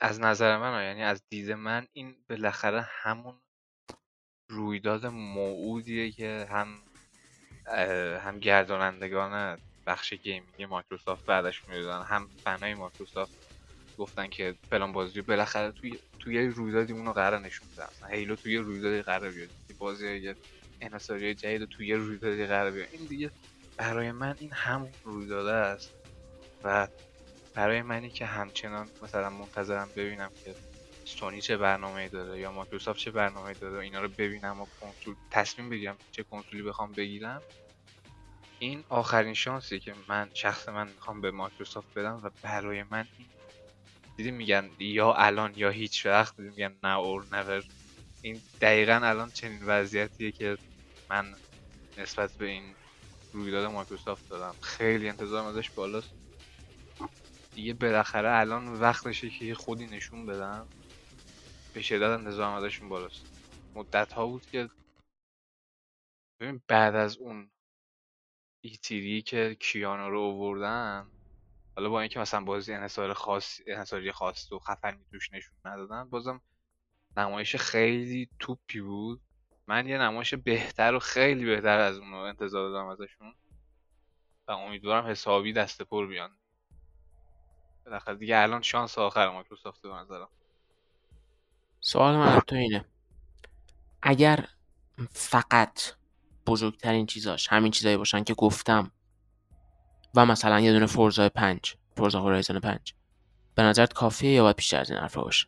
از نظر من یعنی از دید من این بالاخره همون رویداد موعودیه که هم هم گردانندگان بخش gaming Microsoft وعدش می‌دادن هم fan ای Microsoft گفتن که فلان بازی بالاخره توی توی یه رویدادی اونو قرار نشون بدن. هیلو توی یه رویدادی قرار بیاد بازی یه انحصاری جدید توی یه رویدادی قرار بیاد. این دیگه برای من این همون رویداده است و برای منی که همچنان مثلا منتظرم ببینم که سونی چه برنامه داره یا مایکروسافت چه برنامه داره اینا رو ببینم و کنسول تصمیم بگیرم چه کنسولی بخوام بگیرم. این آخرین شانسی که من شخص من می‌خوام به مایکروسافت بدم و برای من این دیدی میگن یا الان یا هیچ وقت دیدی میگن نه اور نور این دقیقا الان چنین وضعیتیه که من نسبت به این رویداد مایکروسافت دارم. خیلی انتظارم ازش بالاست. دیگه بالاخره الان وقتشه که خودی نشون بدم به شدت انتظارم ازشون بالاست. مدت ها بود که ببین بعد از اون ایتیری که کیانو رو اووردن حالا با اینکه مثلا بازی انحصار خاص انحصاری خاص و خفنی توش نشون ندادن بازم نمایش خیلی توپی بود. من یه نمایش بهتر و خیلی بهتر از اون انتظار دارم ازشون. و امیدوارم حسابی دست پر بیان. بالاخره دیگه الان شانس آخر مایکروسافت به نظرم. سوال من تو اینه. اگر فقط بزرگترین چیزاش همین چیزایی باشن که گفتم و مثلا یه دونه فورزا پنج فورزا هورایزن پنج به نظرت کافیه یا باید بیشتر از این حرفا باشه؟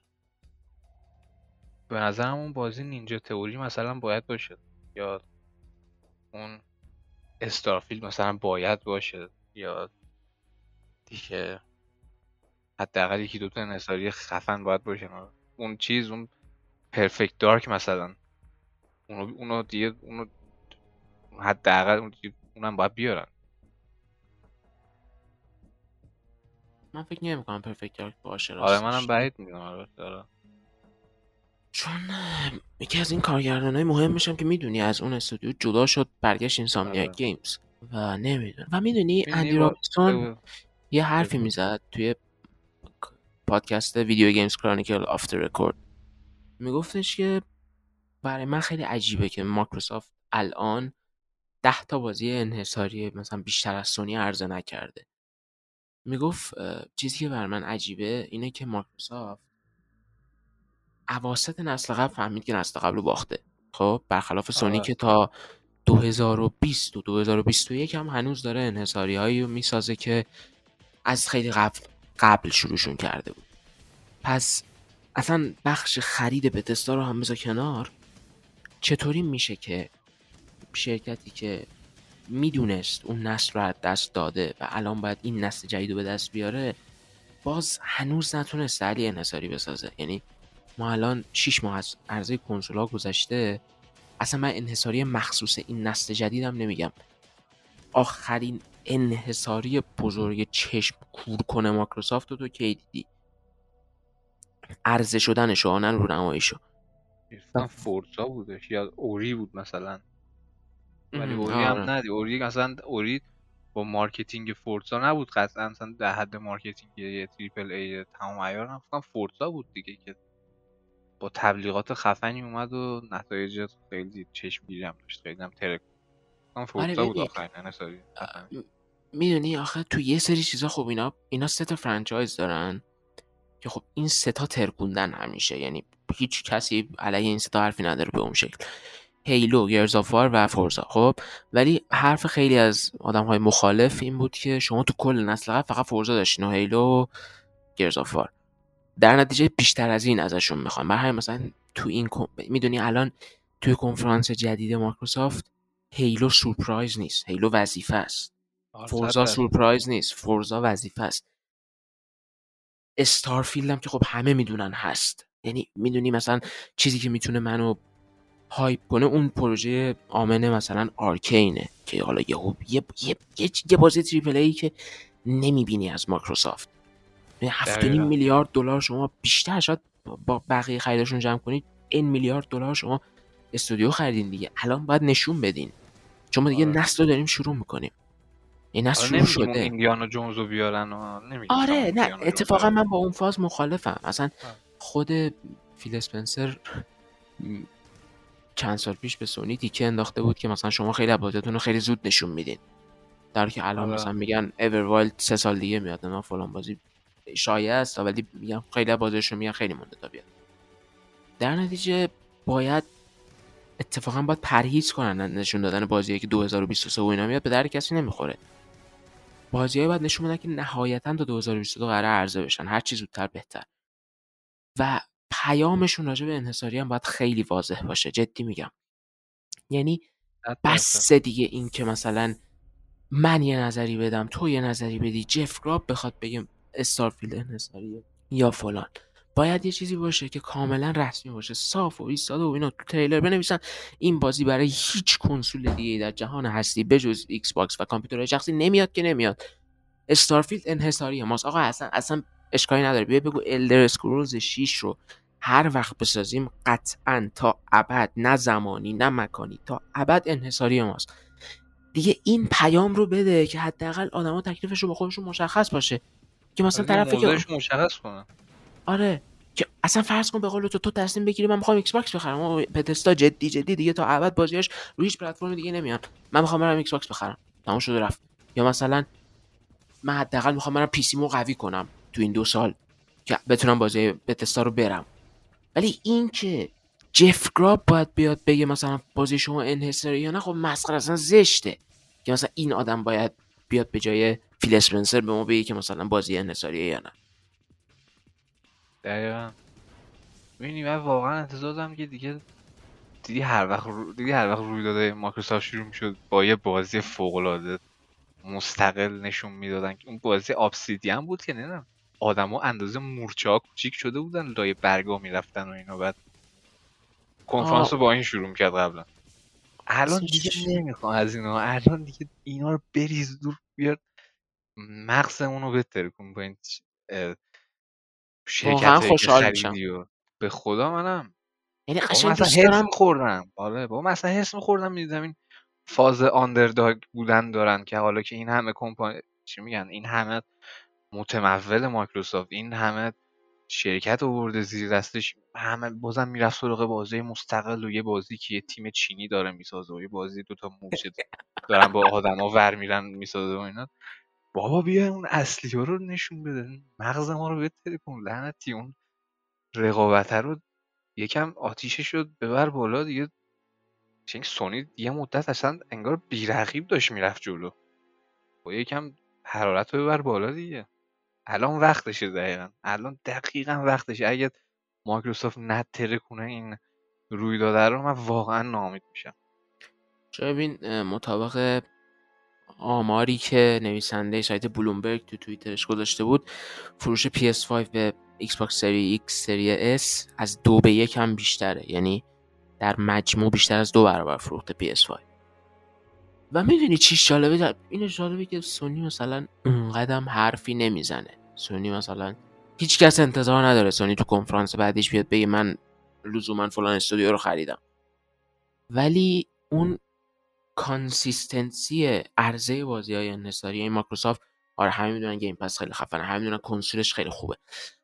به نظرم اون بازی نینجا تئوری مثلا باید باشه یا اون استارفیلد مثلا باید باشه یا دیگه حداقل یکی دوتا انحصاری خفن باید باشه. اون چیز اون پرفکت دارک مثلا. اونو اونو دیگه اونو حداقل اون اونم باید بیارن. من فکر نمی کنم Perfect Dark باشه آره منم بعید می‌دونم آره. چون یکی از این کارگردان های مهمشم که می‌دونی از اون استودیو جدا شد برگشت Insomniac آره. Games و نمی‌دونم. و می‌دونی اندی رابینسون یه حرفی. می‌زد توی پادکست Video Games Chronicle off the record. میگفتش که برای من خیلی عجیبه که مایکروسافت الان ده تا بازی انحصاری مثلا بیشتر از سونی عرضه نکرده. می‌گفت چیزی که برای من عجیبه اینه که مایکروسافت اواسط نسل قبل فهمید که نسل قبل رو باخته. خب برخلاف سونی آره. که تا 2020 و 2021 هم هنوز داره انحصاری هایی رو می‌سازه که از خیلی قبل قبل شروعشون کرده بود. پس اصلا بخش خرید بتستا رو هم بذار کنار. چطوری میشه که شرکتی که می‌دونست اون نسل رو از دست داده و الان باید این نسل جدید رو به دست بیاره باز هنوز نتونسته علی انحصاری بسازه. یعنی ما الان 6 ماه از عرضه کنسول ها گذشته. اصلا من انحصاری مخصوص این نسل جدیدم نمیگم. آخرین انحصاری بزرگ چشم کور کنه مایکروسافت رو تو کی دیدی؟ عرضه شدنشو آنن رو نمایشو. فورزا بودش. یا اوری بود مثلا. ولی اوری آره. هم ندی. اوری مثلا اوری با مارکتینگ فورزا نبود قطعا. مثلا در حد مارکتینگ یه تریپل ای تمام عیار هم فورزا بود دیگه که با تبلیغات خفنی اومد و نتایج خیلی چشمگیری هم داشت. خیلی هم ترک فورزا بود ببین، آخرین. می‌دونی آخه تو یه سری چیزا خب اینا اینا سه تا فرانچایز دارن که خب این سه تا ترکوندن همیشه. یعنی هیچ کسی علیه این سه تا حرفی نداره به اون شکل. هیلو گرزافار و فورزا خب؟ ولی حرف خیلی از آدم های مخالف این بود که شما تو کل نسل قبل فقط فورزا داشتین و هیلو و گرزافار در نتیجه بیشتر از این ازشون می‌خوام برای مثلا تو این می‌دونی الان توی کنفرانس جدید Microsoft Halo سورپرایز نیست. Halo وظیفه است. Forza صد درصد. سورپرایز نیست Forza وظیفه است Starfield هم که خب همه می‌دونن هست یعنی می‌دونی مثلا چیزی که می‌تونه منو hype کنه اون پروژه Omen ه مثلا Arkane ه که حالا یه یه یه, یه بازی triple A که نمی‌بینی از مایکروسافت یعنی هفت و نیم دقیقاً. میلیارد دلار شما بیشتر شاید با بقیه خریدشون جمع کنید این میلیارد دلار شما استودیو خریدین دیگه الان باید نشون بدین چون ما دیگه آره. نسل رو داریم شروع می‌کنیم این نسل آره شروع شده. ایندیانا جونز رو بیارن و آره نه اتفاقا من با اون فاز مخالفم. اصلا. خود فیل اسپنسر چند سال پیش به سونی تیکه انداخته بود که مثلا شما خیلی بازیتون رو خیلی زود نشون میدین. در که الان آره. مثلا میگن اوروایلد سه سال دیگه میاد نه فلان بازی شایع است ولی میگن خیلی بازیش رو میگن خیلی مونده تا بیاد. در نتیجه باید اتفاقا باید پرهیز کنن نشون دادن بازی که 2023 و اینا میاد به در کسی نمی‌خوره. بازی باید نشون بدن که نهایتا تا 2022 قرار عرضه بشن. هر چی زودتر بهتر. و پیامشون راجع به انحصاری هم باید خیلی واضح باشه. جدی میگم. یعنی بسه دیگه این که مثلا من یه نظری بدم تو یه نظری بدی Jeff Grubb بخواد بگه Starfield انحصاریه یا فلان. باید یه چیزی باشه که کاملا رسمی باشه صاف و ایستاده و اینا تو تریلر بنویسن. این بازی برای هیچ کنسول دیگه در جهان هستی بجز Xbox و کامپیوتر شخصی نمیاد که نمیاد. Starfield انحصاری ماست آقا اصلا اصلا اشکالی نداره. بیا بگو Elder Scrolls 6 رو هر وقت بسازیم قطعا تا ابد. نه زمانی نه مکانی تا ابد انحصاری ماست دیگه این پیام رو بده که حداقل آدما تکلیفش رو با خودشون مشخص باشه. که مثلا طرف که مشخص کنن آره. که اصلا فرض کن به قول تو تو تصمیم بگیری من می‌خوام Xbox بخرم. Bethesda جدی جدی دیگه تا ابد بازیاش روی هیچ پلتفرم دیگه نمیاد من می‌خوام برم Xbox بخرم تمام شده رفت. یا مثلا من حداقل می‌خوام برم PC مو قوی کنم تو این دو سال که بتونم بازی بتستا رو برم. ولی این که جف گراب باید بیاد بگه مثلا بازی شما انحصاری یا نه خب مسخره اصلا زشته. که مثلا این آدم باید بیاد به جای فیل اسپنسر به ما بگه که مثلا بازی انحصاریه یا نه. دقیقا. ببینی من واقعا انتظار دارم که دیگه دیگه هر وقت دیگه هر وقت روی داده مایکروسافت شروع می‌شد با یه بازی فوق العاده مستقل نشون می‌دادن. که اون بازی آبسیدیان بود که نه آدما اندازه مورچه ها کوچیک شده بودن لای برگا می‌رفتن و اینا. بعد کنفرانس رو با این شروع می‌کرد قبلا. الان دیگه نمی‌خوام از اینا. الان دیگه اینا رو بریز دور بیار. مغزمون رو بهتر کن با این شرکت خوشحال میشم. به خدا منم. یعنی قشنگ دوست دارم خوردم آره با مثلا حس میخوردم می‌دیدم این فاز آندرداگ بودن دارن که حالا که این همه کمپانی چی میگن؟ این همه متمول مایکروسافت این همه شرکت آورده زیر دستش همه بازم می‌رفت سراغ بازی مستقل و یه بازی که یه تیم چینی داره می‌سازه و یه بازی دوتا موشه دارن با آدما ور میرن می‌سازه و اینا. بابا بیا اون اصلی ها رو نشون بده. مغز ما رو بهتری کن. لعنتی اون رقابت رو یکم آتیشش رو ببر بالا دیگه. چون سونی یه مدت اصلا انگار بیرقیب داشت می‌رفت جلو. با یکم حرارت رو ببر بالا دیگه. الان وقتشه دقیقا. الان دقیقا وقتشه. اگه مایکروسافت نتره کنه این رویداده رو من واقعا نامید میشم. چه ببین مطابق آماری که نویسنده سایت بلومبرگ تو توییترش گذاشته بود. فروش PS5 به باکس سری X سری S از دو به یک هم بیشتره. یعنی در مجموع بیشتر از دو برابر فروخته PS5 و می‌دونی چیش جالبه؟ این جالبه که سونی مثلا اونقدر حرفی نمی‌زنه. سونی مثلا هیچ کس انتظار نداره سونی تو کنفرانس بعدیش بیاد بگه من لزوما فلان استودیو رو خریدم. ولی اون consistency عرضه بازی های انحصاری این مایکروسافت. آره همه می‌دونن Game Pass خیلی خفنه همه می‌دونن کنسولش خیلی خوبه.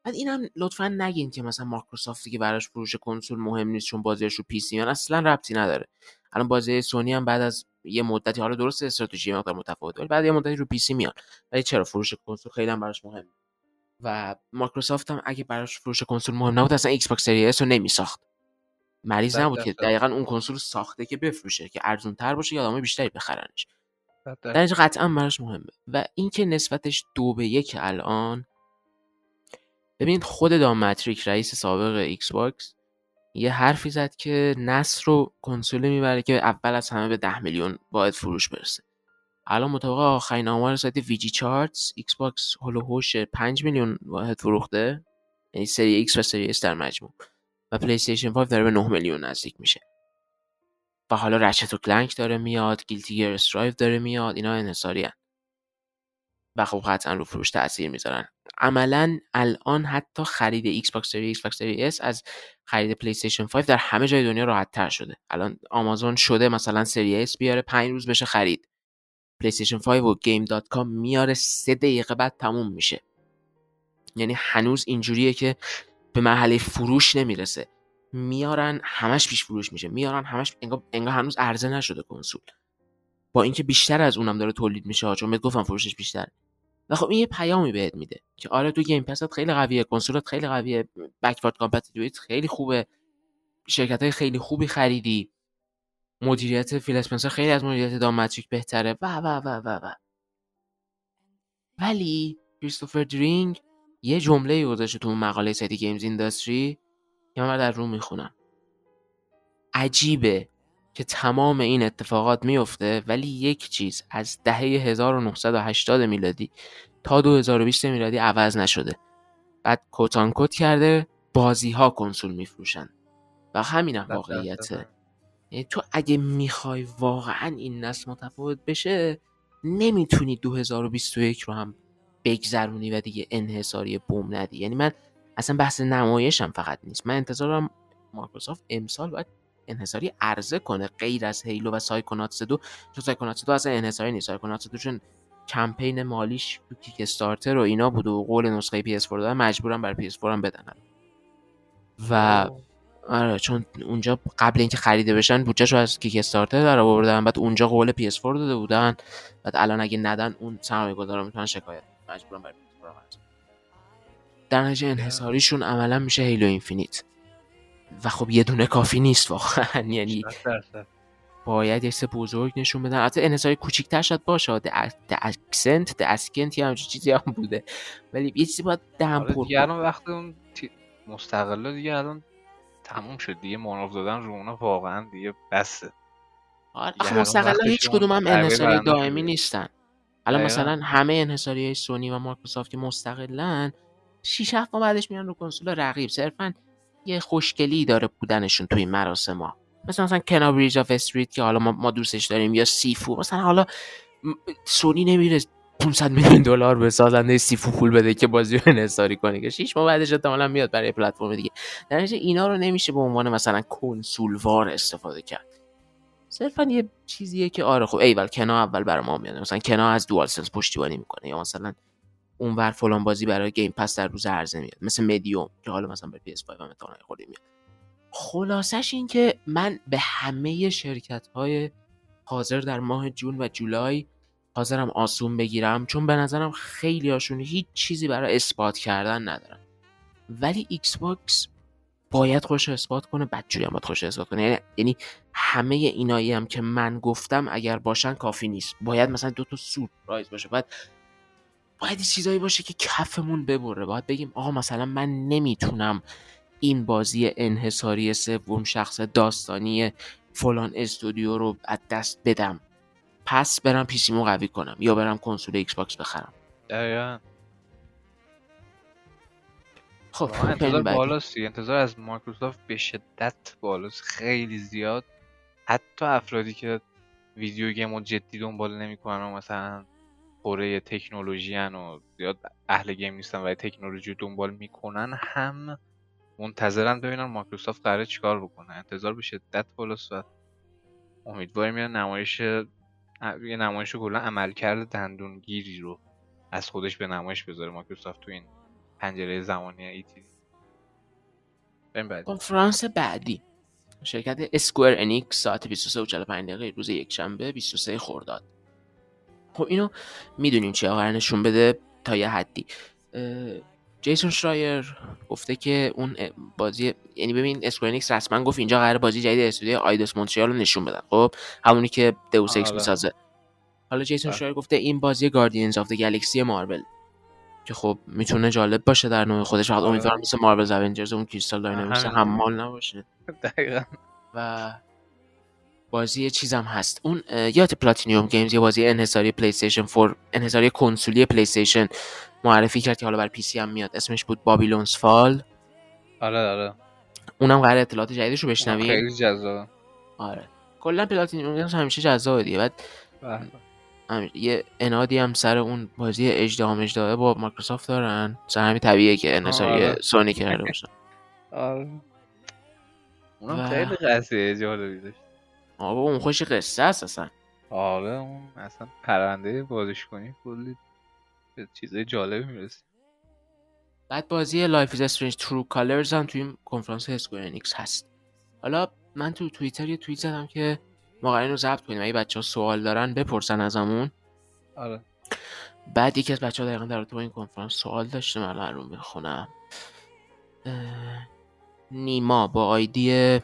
بعد اینم لطفا نگین که مثلا مایکروسافتی که براش فروش کنسول مهم نیست چون بازیش رو PC اصلا ربطی نداره. الان بازی سونی هم بعد از یه مدتی حالا درست استراتژی مقدار متفاوت ولی بعد یه مدتی رو PC میان. ولی چرا؟ فروش کنسول خیلی هم براش مهم و مایکروسافت هم اگه براش فروش کنسول مهم نبود اصلا Xbox سری S رو نمیساخت. مریض نبود که دقیقا اون کنسول ساخته که بفروشه که ارزون تر باشه یا آدمای بیشتری بخرنش. در اینجا قطعا براش مهمه. و اینکه نسبتش دو به یک الان ببینید خود Don Mattrick رئیس سابق Xbox یه حرفی زد که نسل رو کنسولی می‌بره که اول از همه به ده میلیون باید فروش برسه. الان مطابق آخرین آمار سایت VGChartz Xbox هوش 5 میلیون واحد فروخته. یعنی سری X و سری S در مجموع. و PlayStation 5 داره به 9 میلیون نزدیک میشه. و حالا Ratchet و Clank داره میاد Guilty Gear Strive داره میاد اینا انحصاری. و خب قطعا رو فروش تاثیر می‌ذارن. عملا الان حتی خرید Xbox سری Xbox سری S از خرید PlayStation 5 در همه جای دنیا راحت تر شده. الان آمازون شده مثلا سری S بیاره 5 روز بشه خرید. PlayStation 5 و Game dot com میاره 3 دقیقه بعد تموم میشه. یعنی هنوز اینجوریه که به مرحله فروش نمی‌رسه. میارن همش پیش فروش میشه. میارن همش انگار, انگار هنوز عرضه نشده کنسول. با اینکه بیشتر از اونم داره تولید میشه چون بهت گفتم فروشش بیشتر. و خب این یه پیامی بهت میده که آره تو Game Pass ت خیلی قویه کنسولت خیلی قویه backward compatibility خیلی خوبه شرکت های خیلی خوبی خریدی مدیریت Phil خیلی از مدیریت Don Mattrick بهتره. و و و و و. ولی کریستوفر درینگ یه جمله گذاشته تو مقاله سایت گیمز اینداستری که من در رو می‌خونم. عجیبه که تمام این اتفاقات میفته ولی یک چیز از دهه 1980 میلادی تا 2020 میلادی عوض نشده. بعد کوتان کت کرده بازی ها کنسول میفروشن. و همینم واقعیته. یعنی تو اگه می‌خوای واقعا این نسل متفاوت بشه نمی‌تونی 2021 رو هم بگذرونی و دیگه انحصاری بوم ندی. یعنی من اصلا بحث نمایشم فقط نیست. من انتظارم مایکروسافت امسال باید انحصاری عرضه کنه. غیر از Halo و Psychonauts دو. چون Psychonauts دو اصلا انحصاری نیست. Psychonauts دو چون کمپین مالیش تو Kickstarter و اینا بود و قول نسخه PS4 دادن. مجبورن برا PS4 هم بدن و آره چون اونجا قبل اینکه خریده بشن بودجهشو از Kickstarter در آوردن بعد اونجا قول PS4 داده بودن. بعد الان اگه ندن اون سرمایه گذارا می‌تونن شکایت مجبورن بر PS4 در نتیجه انحصاریشون عملا میشه هیلو اینفینیت و خب یه دونه کافی نیست واقعا. یعنی باید یه سه بزرگ نشون بدن. البته انحصاری کوچیک‌تر شاید باشه. د اکسنت د اسکنت همچین چیزی هم بوده. ولی یه چیزی باید دهم پر دیگه الان وقت اون مستقلا دیگه الان تموم شد دیگه. مانوف دادن رو اونا واقعا دیگه بسه. آره مستقلا هیچ کدوم هم انحصاری دائمی نیستن. الان مثلا همه انحصاری های سونی و مایکروسافت که مستقلن 6 ماه بعدش میان رو کنسول رقیب. صرفا یه خوشگلی داره بودنشون توی مراسم ها. مثلا مثلا Kena Bridge of Spirits که حالا ما, ما دوستش داریم یا Sifu. مثلا حالا سونی نمیره 500 میلیون دلار به سازنده Sifu پول بده که بازی رو انحصاری کنه که 6 ماه بعدش احتمالاً میاد برای پلتفرم دیگه. در نتیجه اینا رو نمیشه به عنوان مثلا کنسولوار استفاده کرد. صرفا یه چیزیه که آره خب ایول کنا اول برای ما میاد. مثلا کنا از دوال سنس پشتیبانی می‌کنه یا مثلا اونور فلان بازی برای گیم پس در روز عرضه میاد. مثل مدیوم که حالا مثلا به PS5 هم خودی میاد. خلاصش این که من به همه شرکت های حاضر در ماه جون و جولای حاضرم آسون بگیرم چون به نظرم خیلی هاشون هیچ چیزی برای اثبات کردن ندارن. ولی ایکس باکس باید خودشو اثبات کنه بدجوری هم باید خودشو اثبات کنه. یعنی, یعنی همه اینایی هم که من گفتم اگر باشن کافی نیست. باید مثلا دو تا سورپرایز باشه. باید باید چیزایی باشه که کفمون ببره. باید بگیم آقا مثلا من نمی‌تونم این بازی انحصاری سوم شخص داستانی فلان استودیو رو از دست بدم. پس برم پیسیمو قوی کنم یا برم کنسول ایکس باکس بخرم. دقیقا. خب انتظار بالاست انتظار از مایکروسافت به شدت بالاست. خیلی زیاد. حتی افرادی که video game و جدی دنبال نمی‌کنن و مثلا غرق تکنولوژی و زیاد اهل game نیستن و تکنولوژی دنبال می‌کنن هم منتظرن ببینن مایکروسافت قراره چیکار بکنه. انتظار به شدت بالاست و امیدواریم یه نمایش یه نمایش کلا عملکرد دندونگیری رو از خودش به نمایش بذاره مایکروسافت تو این پنجره زمانی E3. کنفرانس بعدی. شرکت اسکوئر انیکس ساعت 23 و 45 دقیقه روز یک شنبه 23 خرداد خب اینو می‌دونیم چه قرار نشون بده تا یه حدی. جیسون شرایر گفته که اون بازی یعنی ببین اسکوئر رسما گفت اینجا قرار بازی جدید استودیو آیدوس مونتریال رو نشون بدن. خب همونی که Deus Ex می‌سازه. حالا جیسون. شرایر گفته این بازی Guardians of Galaxy مارول که خب می‌تونه جالب باشه در نوع خودش. فقط امیدوارم مثل مارول Avengers اون کریستال داینامیکس حمال نباشه. دقیقا. و بازی چیزم هست. اون یاد پلاتینیوم گیمز یه بازی انحصاری پلی استیشن 4 انحصاری کنسولی پلی استیشن معرفی کرد که حالا برا PC هم میاد. اسمش بود Babylon's Fall. آره آره. اونم قرار اطلاعات جدیدش رو بشنویم. خیلی جذاب آره. کلا پلاتینیوم گیمز همیشه جذابه دیگه. بعد بله. یه انادی هم سر اون بازی اجدام اجداه با مایکروسافت دارن. سر همین طبیعیه که انحصاری آره. سونی کرده باشن آره. اونم خیلی قصه جالبی داشت. آره اون خوش قصه است اصلا. آره اون اصلا پرنده بازش کنی کلی چیزای جالبی می‌رسی بعد بازی Life is Strange True Colors هم توی این کنفرانس اسکوئر هست. حالا من تو توییتر یه توییت زدم که ما رو ضبط کنیم. اگه بچه ها سوال دارن بپرسن ازمون. آره. بعد یکی از بچه ها دقیقا در با این کنفرانس سوال داشته من الان رو می‌خونم. نیما با آیدی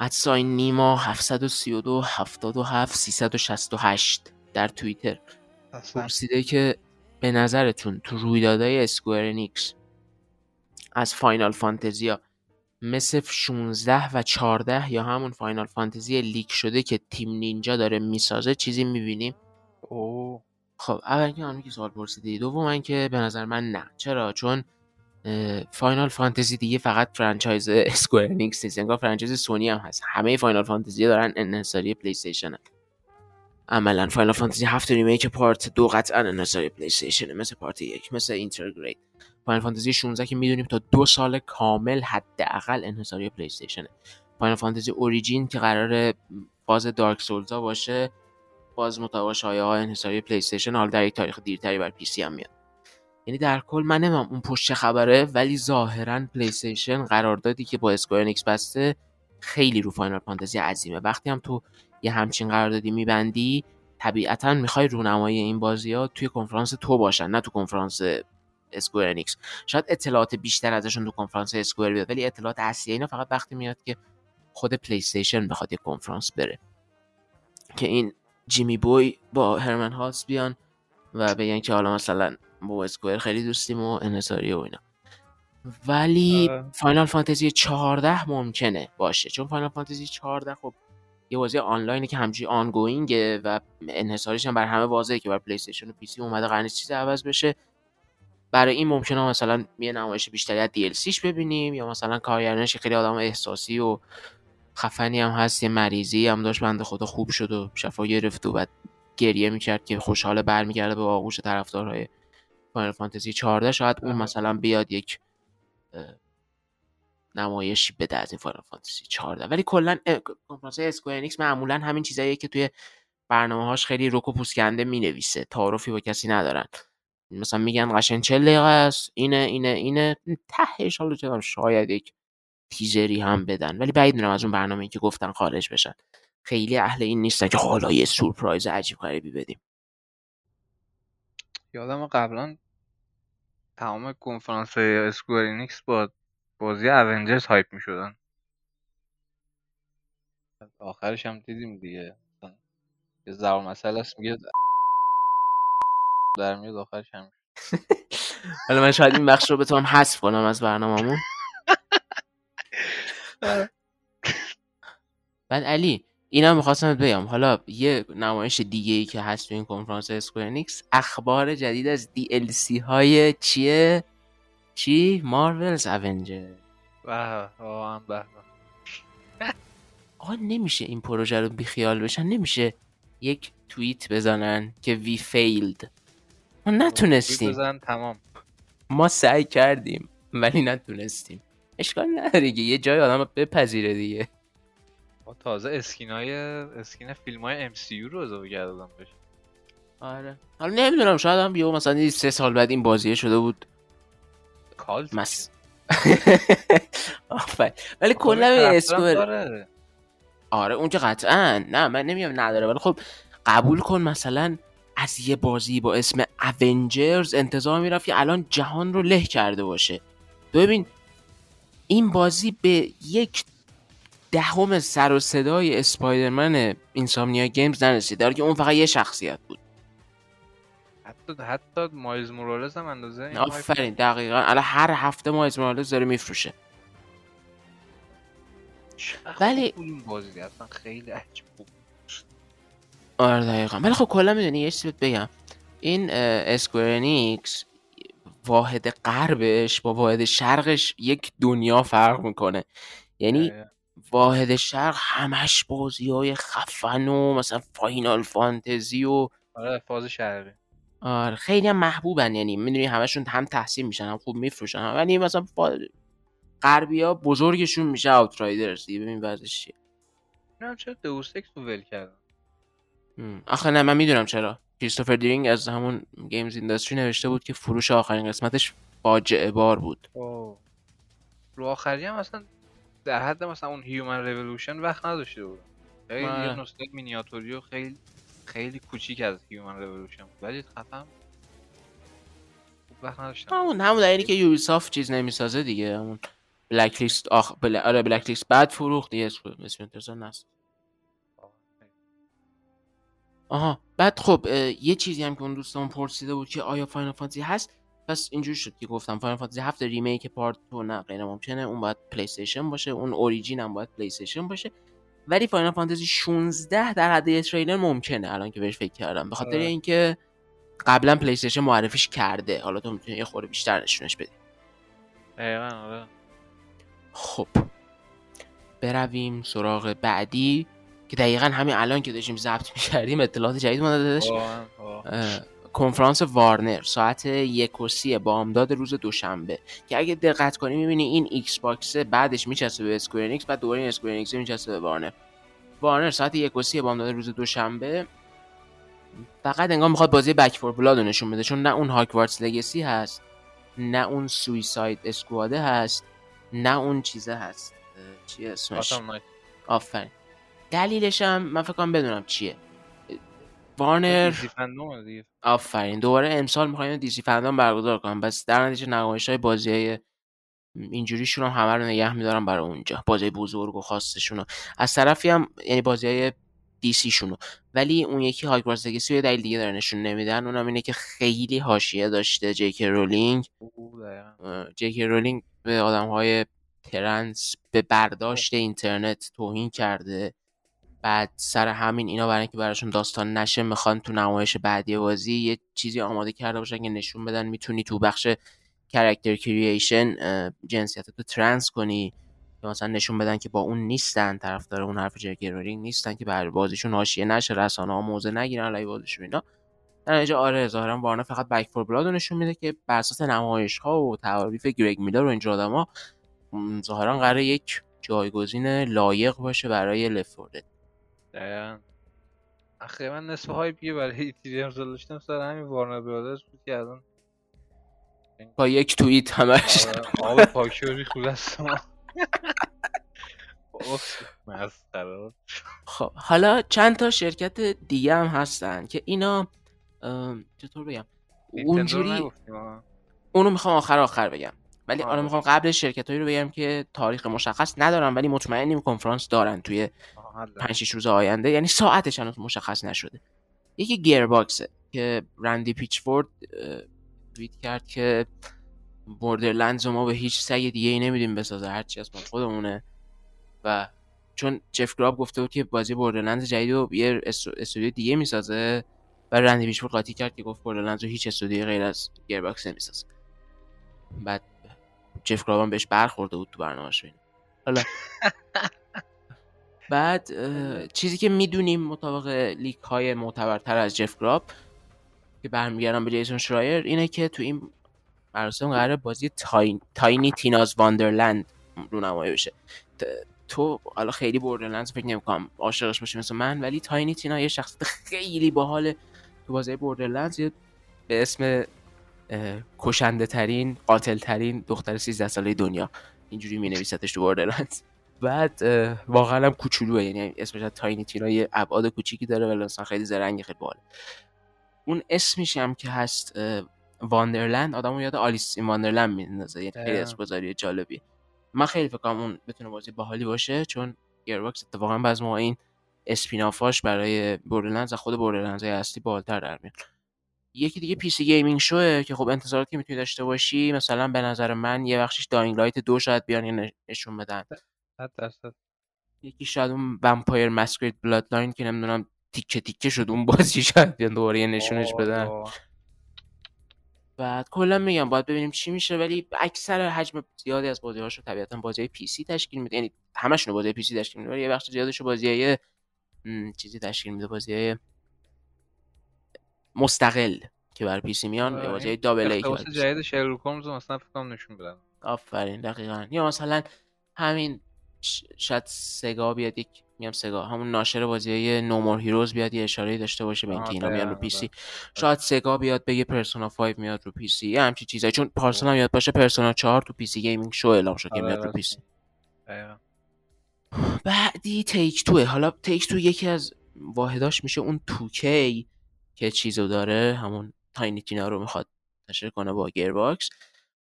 ادساین نیما 732 77 368 در توییتر. پرسیده که به نظرتون تو رویدادهای اسکوئر انیکس از Final Fantasy ا مثل 16 و 14 یا همون Final Fantasy leak شده که تیم نینجا داره می‌سازه چیزی می‌بینیم. اوه. خب اول که همین که سوال پرسیدی. دوم که به نظر من نه. چرا؟ چون Final Fantasy دیگه فقط franchise اسکوئر انیکس نیست. انگار franchise سونی هم هست. همه Final Fantasy دارن انحصاری پلی استیشن عملا Final Fantasy هفت Remake part دو قطعا انحصاری پلی استیشن مثل part یک مثل Intergrade Final Fantasy 16 که می‌دونیم تا دو سال کامل حداقل انحصاری پلی استیشنه Final Fantasy Origin که قرار باز Dark Souls ا باشه باز مطابق شایعه ها انحصاری پلی استیشن حال در یک تاریخ دیرتری برا PC هم میاد. یعنی در کل من نمی‌دونم اون پشت چه خبره ولی ظاهرا پلی استیشن قراردادی که با اسکوئر انیکس بسته خیلی رو Final Fantasy عظیمه. وقتی هم تو یه همچین قراردادی میبندی طبیعتا می‌خوای رونمایی این بازی ها توی کنفرانس تو باشن نه تو کنفرانس اسکوئر انیکس شاید اطلاعات بیشتر ازشون تو کنفرانس اسکوئر بیاد ولی اطلاعات اصلی اینا فقط وقتی میاد که خود پلی استیشن بخواد یه کنفرانس بره. که این Jimmy boy با هرمن هالست بیان و بگن که حالا مثلا با اسکوئر خیلی دوستیم و انحصاری و اینا. ولی Final Fantasy 14 ممکنه باشه. چون Final Fantasy 14 خب یه بازی آنلاینه که همینجوری ongoing ه و انحصاریش هم برا همه واضحه که برا پلی استیشن و PC اومده قرار چیز عوض بشه. برای این ممکنه مثلا یه نمایش بیشتری از DLC ش ببینیم یا مثلا کارگردانش خیلی آدم احساسی و خفنی هم هست یه مریضی هم داشت بنده خدا خوب شد و شفا گرفت و بعد گریه می‌کرد که خوشحال برمیگرده به آغوش طرفدارهای Final Fantasy 14 شاید اون مثلا بیاد یک نمایشی بده از این Final Fantasy 14 ولی کلا کنفرانس Square Enix معمولا همین چیزاییه که توی برنامه هاش خیلی رک و پوست‌کنده می‌نویسه. تعارفی با کسی ندارن. مثلا میگن قشن چه دقیقه است اینه اینه اینه. تهش حالا شاید یک تیزری هم بدن. ولی بعید می‌دونم از اون برنامه که گفتن خارج بشن. خیلی اهل این نیستن که حالا یه سورپرایز عجیب غریبی بدیم. یادم قبلا تمام کنفرانس Square Enix با بازی Avengers hype می شدن آخرش هم دیدیم دیگه. یه زبان مسئله است میگه در میاد آخرش هم حالا من شاید این بخش رو بتونم حذف کنم از برنامه‌مون. بعد علی اینا می‌خواستم بگم. حالا یه نمایش دیگه ای که هست تو این کنفرانس Square Enix اخبار جدید از DLC های چیه؟ چی؟ Marvel's Avengers. آقا نمیشه این پروژه رو بیخیال بشن. نمیشه یک توییت بزنن که we failed ما نتونستیم. تمام. ما سعی کردیم ولی نتونستیم. اشکال نداره که یه جای آدم بپذیره دیگه. ما تازه skin های skin فیلم های MCU رو اضافه کردم بشه آره. حالا نمی‌دونم شاید هم بیو مثلا سه سال بعد این بازیه شده بود. کال مس. ولی کلا اسکوئر آره اون که قطعا. نه من نمیام نداره ولی خب قبول کن مثلا از یه بازی با اسم اونجرز انتظار می‌رفت که الان جهان رو له کرده باشه. ببین این بازی به یک دهم سر و صدای اسپایدرمن اینسامنیا گیمز نرسید در که اون فقط یه شخصیت بود. حتی حتی Miles Morales هم اندازه آفرین دقیقا. الان هر هفته Miles Morales داره میفروشه. ولی این بازی؟ اصلا خیلی عجیب آره دقیقا. ولی خب کلا می‌دونی یه چیزی بگم. این Square Enix واحد غربش با واحد شرقش یک دنیا فرق می‌کنه. یعنی واحد شرق همش بازی های خفن و مثلا Final Fantasy و آره فاز شرقی. آره خیلی هم محبوبن. یعنی می‌دونی همشون هم تحسین میشن هم خوب میفروشن ولی مثلا فا... غربی ها بزرگشون میشه Outriders دیگه. ببین وضعش چیه. نه چرا Deus رو ول کردن؟ آخه نه من می‌دونم چرا. کریستوفر دیرینگ از همون Games Industry نوشته بود که فروش آخرین قسمتش فاجعه بار بود. اوه. رو آخری هم اصلا در حد مثلا اون Human Revolution وقت نداشته بود. خیلی یه آره. نسخه مینیاتوری و خیلی خیلی کوچیک از هیومن رولوشن ولی خفم خوب وقت نداشتم. همون همون دلیلی که یوبی سافت چیز نمی‌سازه دیگه. همون بلک لیست آخ بل... آره بلک لیست بعد فروخت دیگه سل نست. آها بعد خب یه چیزی هم که اون دوستان پرسیده بود که آیا فاینال فانتزی هست؟ پس اینجوری شد که گفتم فاینال فانتزی 7 ریمیک پارت تو نه غیر ممکنه. اون باید پلی استیشن باشه اون اوریجین هم باید پلی استیشن باشه. ولی Final Fantasy 16 در حد تریلر ممکنه. الان که بهش فکر کردم. به خاطر آره. اینکه قبلا PlayStation معرفیش کرده. حالا تو می‌تونی یه خورده بیشتر نشونش بدی. دقیقا آره. خب. برویم سراغ بعدی. که دقیقا همین الان که داشتیم ضبط می‌کردیم اطلاعات جدید اومده دادش کنفرانس Warner ساعت یک و سی بامداد روز دوشنبه. که اگه دقت کنی می‌بینی این Xbox بعدش میچسبه به Square بعد دوباره این Square میچسبه به Warner. وارنر ساعت یک و سی بامداد روز دوشنبه. فقط انگار می‌خواد بازی بک فور بلاد رو نشون بده چون نه اون هاکوارتس لگسی هست نه اون سویساید اسکواده هست نه اون چیزه هست. چی اسمش. آفرین. دلیلش هم من فکر کنم بدونم چیه. وارنر دیگه. آفرین دوباره امسال می‌خوایم دیسی فندان برگزار کنم. بس در نتیجه نمایش های بازی های اینجوریشون هم همه رو نگه میدارم برای اونجا. بازی بزرگ و خاصشون. از طرفی هم یعنی بازی های DC شونو ولی اون یکی Hogwarts Legacy یه دلیل دیگه داره نشون نمیدن. اونم اینه که خیلی حاشیه داشته جی‌کی رولینگ. جی‌کی رولینگ به آدم های ترنس به برداشت اینترنت توهین کرده. بعد سر همین اینا برای اینکه براشون داستان نشه می‌خوان تو نمایش بعدی بازی یه چیزی آماده کرده باشن که نشون بدن می‌تونی تو بخش character creation جنسیت تو ترنس کنی یا مثلا نشون بدن که با اون نیستن طرفدار اون حرف جی‌کی رولینگ نیستن که بر بازیشون حاشیه نشه رسانه ها موضع نگیرن علیه بازیشون اینا. در نتیجه آره ظاهرا Warner فقط Back 4 Blood نشون میده که بر اساس نمایش ها و تعاریف گرگ میلر و اینجور آدما ظاهرا قراره یک جایگزین لایق باشه برای Left 4 Dead. دقیقاً اخی من نصف hype ی که برای امسال داشتم سر همین Warner Brothers بود که الان با یک توییت همش آره، آب پاکشوری خلاص ما اوف، مسخره خب حالا چند تا شرکت دیگه هم هستن که اینا چطور بگم؟ رو اونجوری. اونو می‌خوام آخر آخر بگم. ولی آه، آره می‌خوام قبل شرکت رو بگم که تاریخ مشخص ندارم ولی مطمئنیم کنفرانس دارن توی آها، حله. 5 6 روز آینده. یعنی ساعتش هنوز مشخص نشده. یکی گیر باکسه که رندی پیچفورد توییت کرد که Borderlands ما به هیچ سگ دیگه ای نمیدیم بسازه هرچی از ما خودمونه. و چون جف گراب گفته بود که بازی Borderlands جدید رو یه استو- استودیو دیگه می‌سازه و رندی پیچفورد قاطی کرد که گفت Borderlands رو هیچ استودیوی غیر از گیر باکس نمی‌سازه. بعد جف گراب هم بهش برخورده بود تو اینا. حالا. بعد چیزی که می‌دونیم مطابق leak های معتبرتر از جف گراب که برمیگردم به جیسون شرایر اینه که تو این مراسم قراره بازی Tiny... Tiny Tina's Wonderlands رونمایی بشه. ت- تو حالا خیلی Borderlands فکر نمی‌کنم عاشقش باشی مثل من ولی Tiny Tina یه شخصیت خیلی باحال تو بازی Borderlands. به اسم کشنده ترین قاتل ترین دختر 13 ساله دنیا. اینجوری می نویسدش تو Borderlands بعد واقعا هم کوچولوه. یعنی اسمش Tiny Tina یه ابعاد کوچیکی داره ولی اصلا خیلی زرنگ خیلی باحال. اون اسمش هم که هست Wonderland آدمو یاد Alice in Wonderland میندازه. یعنی خیلی. اسم گذاری جالبی. من خیلی فکر کنم اون بتونه بازی باحالی باشه چون گیرباکس اتفاقا بعض موقع این spin-off اش برای Borderlands از خود Borderlands اصلی بالاتر در میاد. یکی دیگه PC Gaming Show ه که خب انتظاراتی که می‌تونی داشته باشی مثلا به نظر من یه بخشش Dying Light دو شاید بیان ن- نشون بدن. صد درصد. یکی شاید اون Vampire Masquerade Bloodlines که نمی‌دونم تیکه تیکه شد اون بازی شاید بیان دوباره یه نشونش بدن. آه. بعد کلا میگم باید ببینیم چی میشه ولی اکثر حجم زیادی از بازی هاشو طبیعتا بازی PC تشکیل میده. یعنی همشون بازی PC تشکیل میده ولی یه بخش زیادش بازی های چیزی تشکیل میده بازی های مستقل که بر PC میان آره، بازی های این double A که جدید Sherlock Holmes مثلا فکر کنم نشون بدن. آفرین دقیقا. یا مثلا همین شاید Sega بیاد یک میگم Sega همون ناشر بازی های No More Heroes بیاد یه اشاره داشته باشه به اینکه اینا میان رو PC آره. شاید Sega بیاد بگه Persona 5 میاد رو PC یه همچین چیزایی چون پارسال هم یاد باشه Persona 4 تو PC Gaming Show اعلام شد که آره، میاد رو PC. بعدی Take-Two ه حالا Take-Two یکی از واحداش میشه اون 2K که چیزو داره همون Tiny Tina رو می‌خواد نشر کنه با گیر باکس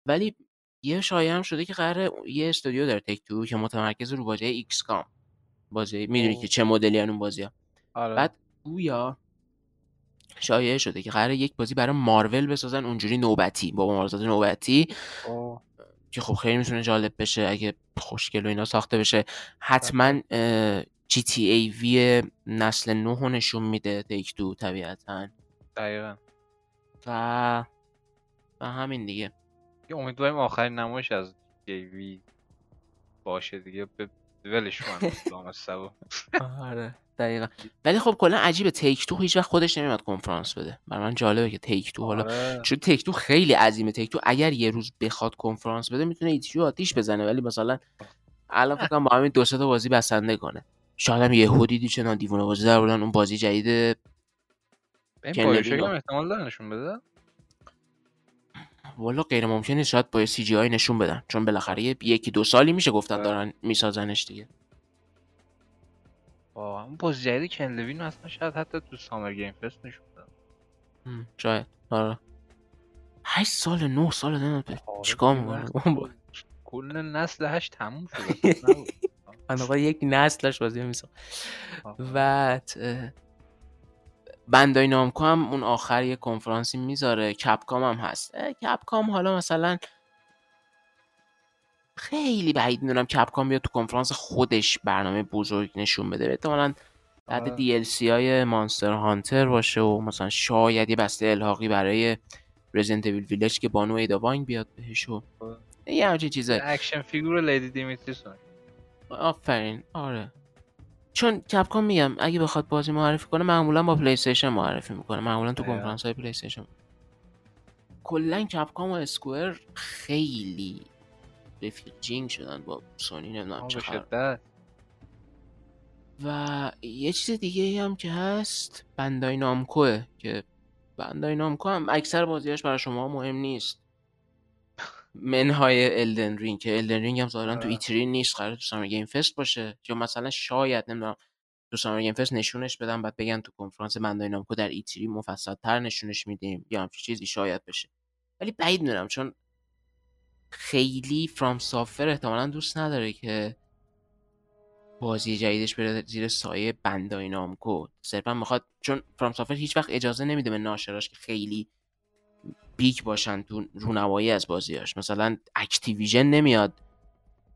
ولی یه شایعه هم شده که قراره یه استودیو داره Take-Two که متمرکز رو بازی XCOM بازی می‌دونی که چه مدلی اون بازی ها آره. بعد گویا شایعه شده که قراره یک بازی برای مارول بسازن اونجوری نوبتی با مبارزات نوبتی. اوه. که خب خیلی می‌تونه جالب بشه اگه خوشگل و اینا ساخته بشه. حتما GTA V نسل 9 رو نشون میده Take-Two طبیعتا. دقیقا. و و همین دیگه. امیدواریم آخرین نمایش از GTA V باشه دیگه. به ولش کن. آره دقیقا. ولی خب کلا عجیبه Take-Two هیچ وقت خودش نمیاد کنفرانس بده. برای من جالبه که Take-Two حالا آره. چون Take-Two خیلی عظیمه. Take-Two اگر یه روز بخواد کنفرانس بده می‌تونه E3 و آتیش بزنه. ولی مثلا الان فکر با همین دو سه تا بازی بسنده کنه. شاید هم یهو دیدی چنان دیوونه بازی در بردن اون بازی جدید این احتمال داره نشون بده؟ والا غیر ممکن نیست شاید با سی جی آی نشون بدن. چون بالاخره یکی دو سالی میشه گفتن آره. دارن میسازنش دیگه. واقعا اون بازی جدید کنلوین اصلا شاید حتی تو سامر گیم فست نشون بدن. شاید. آره. 8 سال 9 سال نمی‌دونم آره، چیکار می‌کنه کل نسل هشت تموم شده آقا یک نسلش بازی میسا آره. بعد اه، بندای نامکو هم اون آخر یه کنفرانسی می‌ذاره کپکام هم هست کپکام حالا مثلا خیلی بعید می‌دونم کپکام بیاد تو کنفرانس خودش برنامه بزرگ نشون بده احتمالاً بعد آره. دی ال سی های مانستر هانتر باشه و مثلا شاید یه بسته الحاقی برای Resident Evil Village که بانو Ada Wong بیاد بهش و آره. یه همچین چیزایی action figure Lady Dimitrescu رو. آفرین. آره. چون Capcom میگم اگه بخواد بازی معرفی کنه معمولا با PlayStation معرفی می‌کنه. معمولا تو. کنفرانس های PlayStation کلا Capcom و Square خیلی رفیق جینگ شدن با سونی نمی‌دونم چه و یه چیز دیگه ای هم که هست Bandai Namco ه که Bandai Namco هم اکثر بازیاش برای شما مهم نیست. منهای Elden Ring که Elden Ring هم ظاهرا تو. E3 نیست قرار تو Summer Game Fest باشه. یا مثلا شاید نمی‌دونم تو Summer Game Fest نشونش بدن بعد بگن تو کنفرانس Bandai Namco در E3 مفصل تر نشونش میدیم یا همچین چیزی شاید بشه. ولی بعید می‌دونم چون خیلی FromSoftware احتمالا دوست نداره که بازی جدیدش بره زیر سایه Bandai Namco صرفا می‌خواد چون FromSoftware هیچ وقت اجازه نمیده به ناشراش که خیلی big باشن تو رونمایی از بازیاش. مثلا Activision نمیاد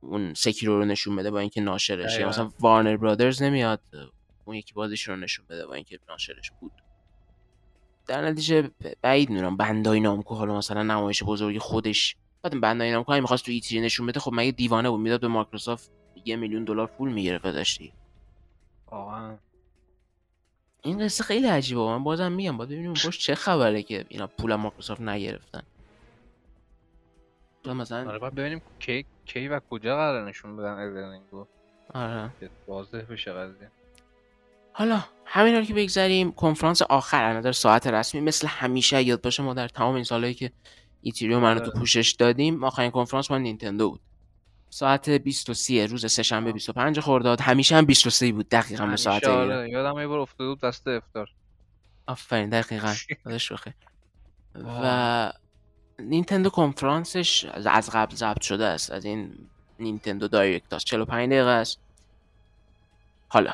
اون Sekiro رو نشون بده با اینکه ناشرش. یا. مثلا Warner Brothers نمیاد اون یکی بازیش رو نشون بده با اینکه ناشرش بود. در نتیجه بعید می‌دونم Bandai Namco حالا مثلا نمایش بزرگی خودش. بعد Bandai Namco هم می‌خواست تو E3 نشون بده خب مگه دیوانه بود؟ می‌داد به مایکروسافت یه میلیون دلار پول می‌گرفت دیگه. واقعا. این قصه خیلی عجیبه. من بازم میگم باید ببینیم پشت چه خبره که اینا پول مایکروسافت نگرفتن. مثلا آره باید ببینیم کی کی و کجا قرار نشون بدن الدن رو آره. واضح بشه قضیه. حالا همین رو که بگذریم کنفرانس آخر نظر ساعت رسمی مثل همیشه یاد باشه ما در تمام این سالهایی که ایتریوم رو تو آره. پوشش دادیم آخرین کنفرانس مال نینتندو بود. ساعت 23 روز سهشنبه آه. 25 خرداد. همیشه هم 23 بود دقیقا به ساعت آره. یادم یه بار افتاده بود دست افطار آفرین دقیقا. دادش بخیر. و. نینتندو کنفرانسش از- قبل ضبط شده است. از این نینتندو دایرکت است. 45 دقیقه است. حالا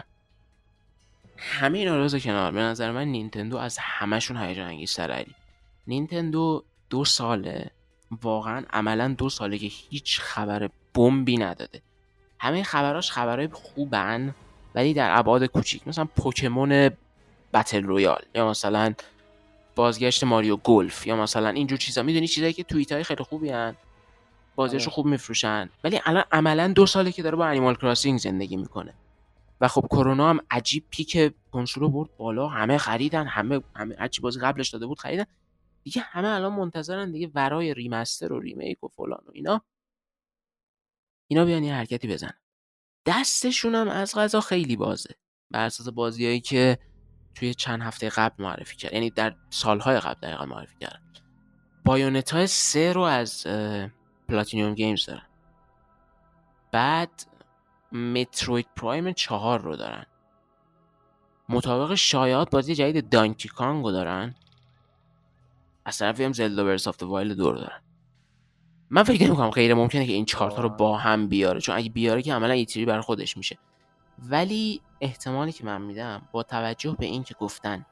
همه اینا رو بذار کنار. به نظر من نینتندو از همشون هیجان انگیزتر علی. نینتندو دو ساله. واقعا عملا دو ساله که هیچ خبر بمبی نداده. همه خبراش خبرهای خوبن ولی در ابعاد کوچیک. مثلا Pokémon battle royale یا مثلا بازگشت Mario Golf یا مثلا اینجور چیزا. می‌دونی چیزایی که توییت های خیلی خوبی هن. بازیاشو آره. خوب میفروشن. ولی الان عملا دو ساله که داره با Animal Crossing زندگی می‌کنه. و خب کرونا هم عجیب peak کنسول رو برد بالا. همه خریدن همه همه هرچی بازی قبلش داده بود خریدن. دیگه همه الان منتظرن دیگه ورای remaster و remake و فلان و اینا. اینا بیان یه حرکتی بزنن. دستشون هم از قضا خیلی بازه. بر اساس بازیایی که توی چند هفته قبل معرفی کرد. یعنی در سالهای قبل دقیقا معرفی کردن. Bayonetta سه رو از Platinum Games دارن. بعد Metroid Prime چهار رو دارن. مطابق شایعات بازی جدید Donkey Kong رو دارن. از طرفی هم Zelda Breath of the Wild دو رو دارن. من فکر نمی‌کنم غیر ممکنه که این چهارتا رو با هم بیاره چون اگه بیاره که عملا E3 برای خودش میشه. ولی احتمالی که من میدم با توجه به این که گفتن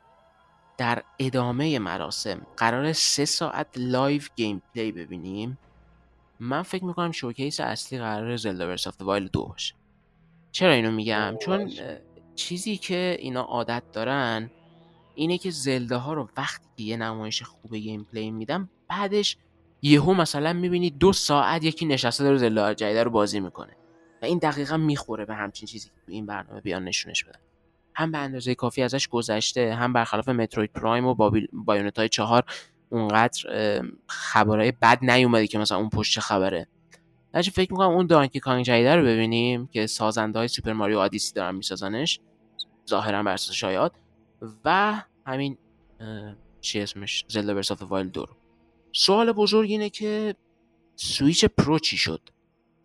در ادامه مراسم قرار سه ساعت live gameplay ببینیم من فکر می‌کنم showcase اصلی قرار Zelda Breath of the Wild دو باشه. چرا اینو میگم؟ چون چیزی که اینا عادت دارن اینه که Zelda ها رو وقتی که یه نمایش خوب gameplay میدن بعدش یهو مثلا می‌بینی دو ساعت یکی نشسته داره زلده جدیده رو بازی می‌کنه. و این دقیقا می‌خوره به همچین چیزی که این برنامه بیان نشونش بدن هم به اندازه کافی ازش گذشته هم برخلاف متروید پرایم و بایونت های چهار اونقدر خبرهای بد نیومده که مثلا اون پشت خبره. نجی فکر می‌کنم اون دانکی کانگ جدیده رو ببینیم که سازنده های سوپر ماریو آدیسی دارن میسازنش ظاهرا بر اساس شایعات و همین چی اسمش؟ Zelda Breath of the Wild دو سوال بزرگ اینه که Switch Pro چی شد؟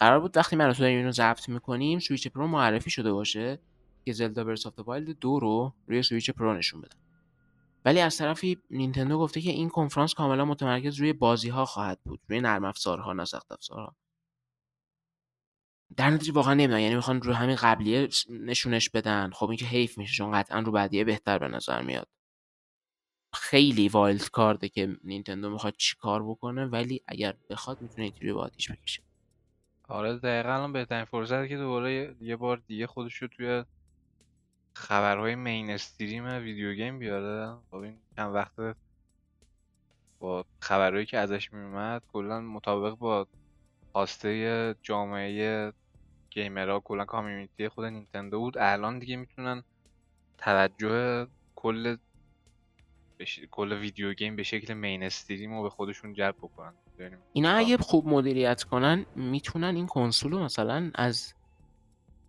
قرار بود وقتی من داریم اینو ضبط می‌کنیم Switch Pro معرفی شده باشه که Zelda Breath of the Wild دو رو روی Switch Pro نشون بدن ولی از طرفی نینتندو گفته که این کنفرانس کاملا متمرکز روی بازی ها خواهد بود روی نرم افزارها نه سخت افزارها. در نتیجه واقعا نمی‌دونم یعنی می‌خوان رو همین قبلیه نشونش بدن. خب این که حیف میشه چون قطعا رو بعدیه بهتر به نظر میاد. خیلی wild card ه که نینتندو می‌خواد چی کار بکنه ولی اگر بخواد می‌تونه اینطوری با آتیش بکشه. آره دقیقا الان بهترین فرصت که دوباره یه بار دیگه خودش رو توی خبرهای mainstream video game بیاره. خب این چند وقت با خبرهایی که ازش میومد کلا مطابق با خواسته جامعه gamer ها کلا community خود نینتندو بود. الان دیگه می‌تونن توجه کل بش... کل video game به شکل mainstream رو به خودشون جلب بکنن. اینا اگه خوب مدیریت کنن می‌تونن این کنسول رو مثلا از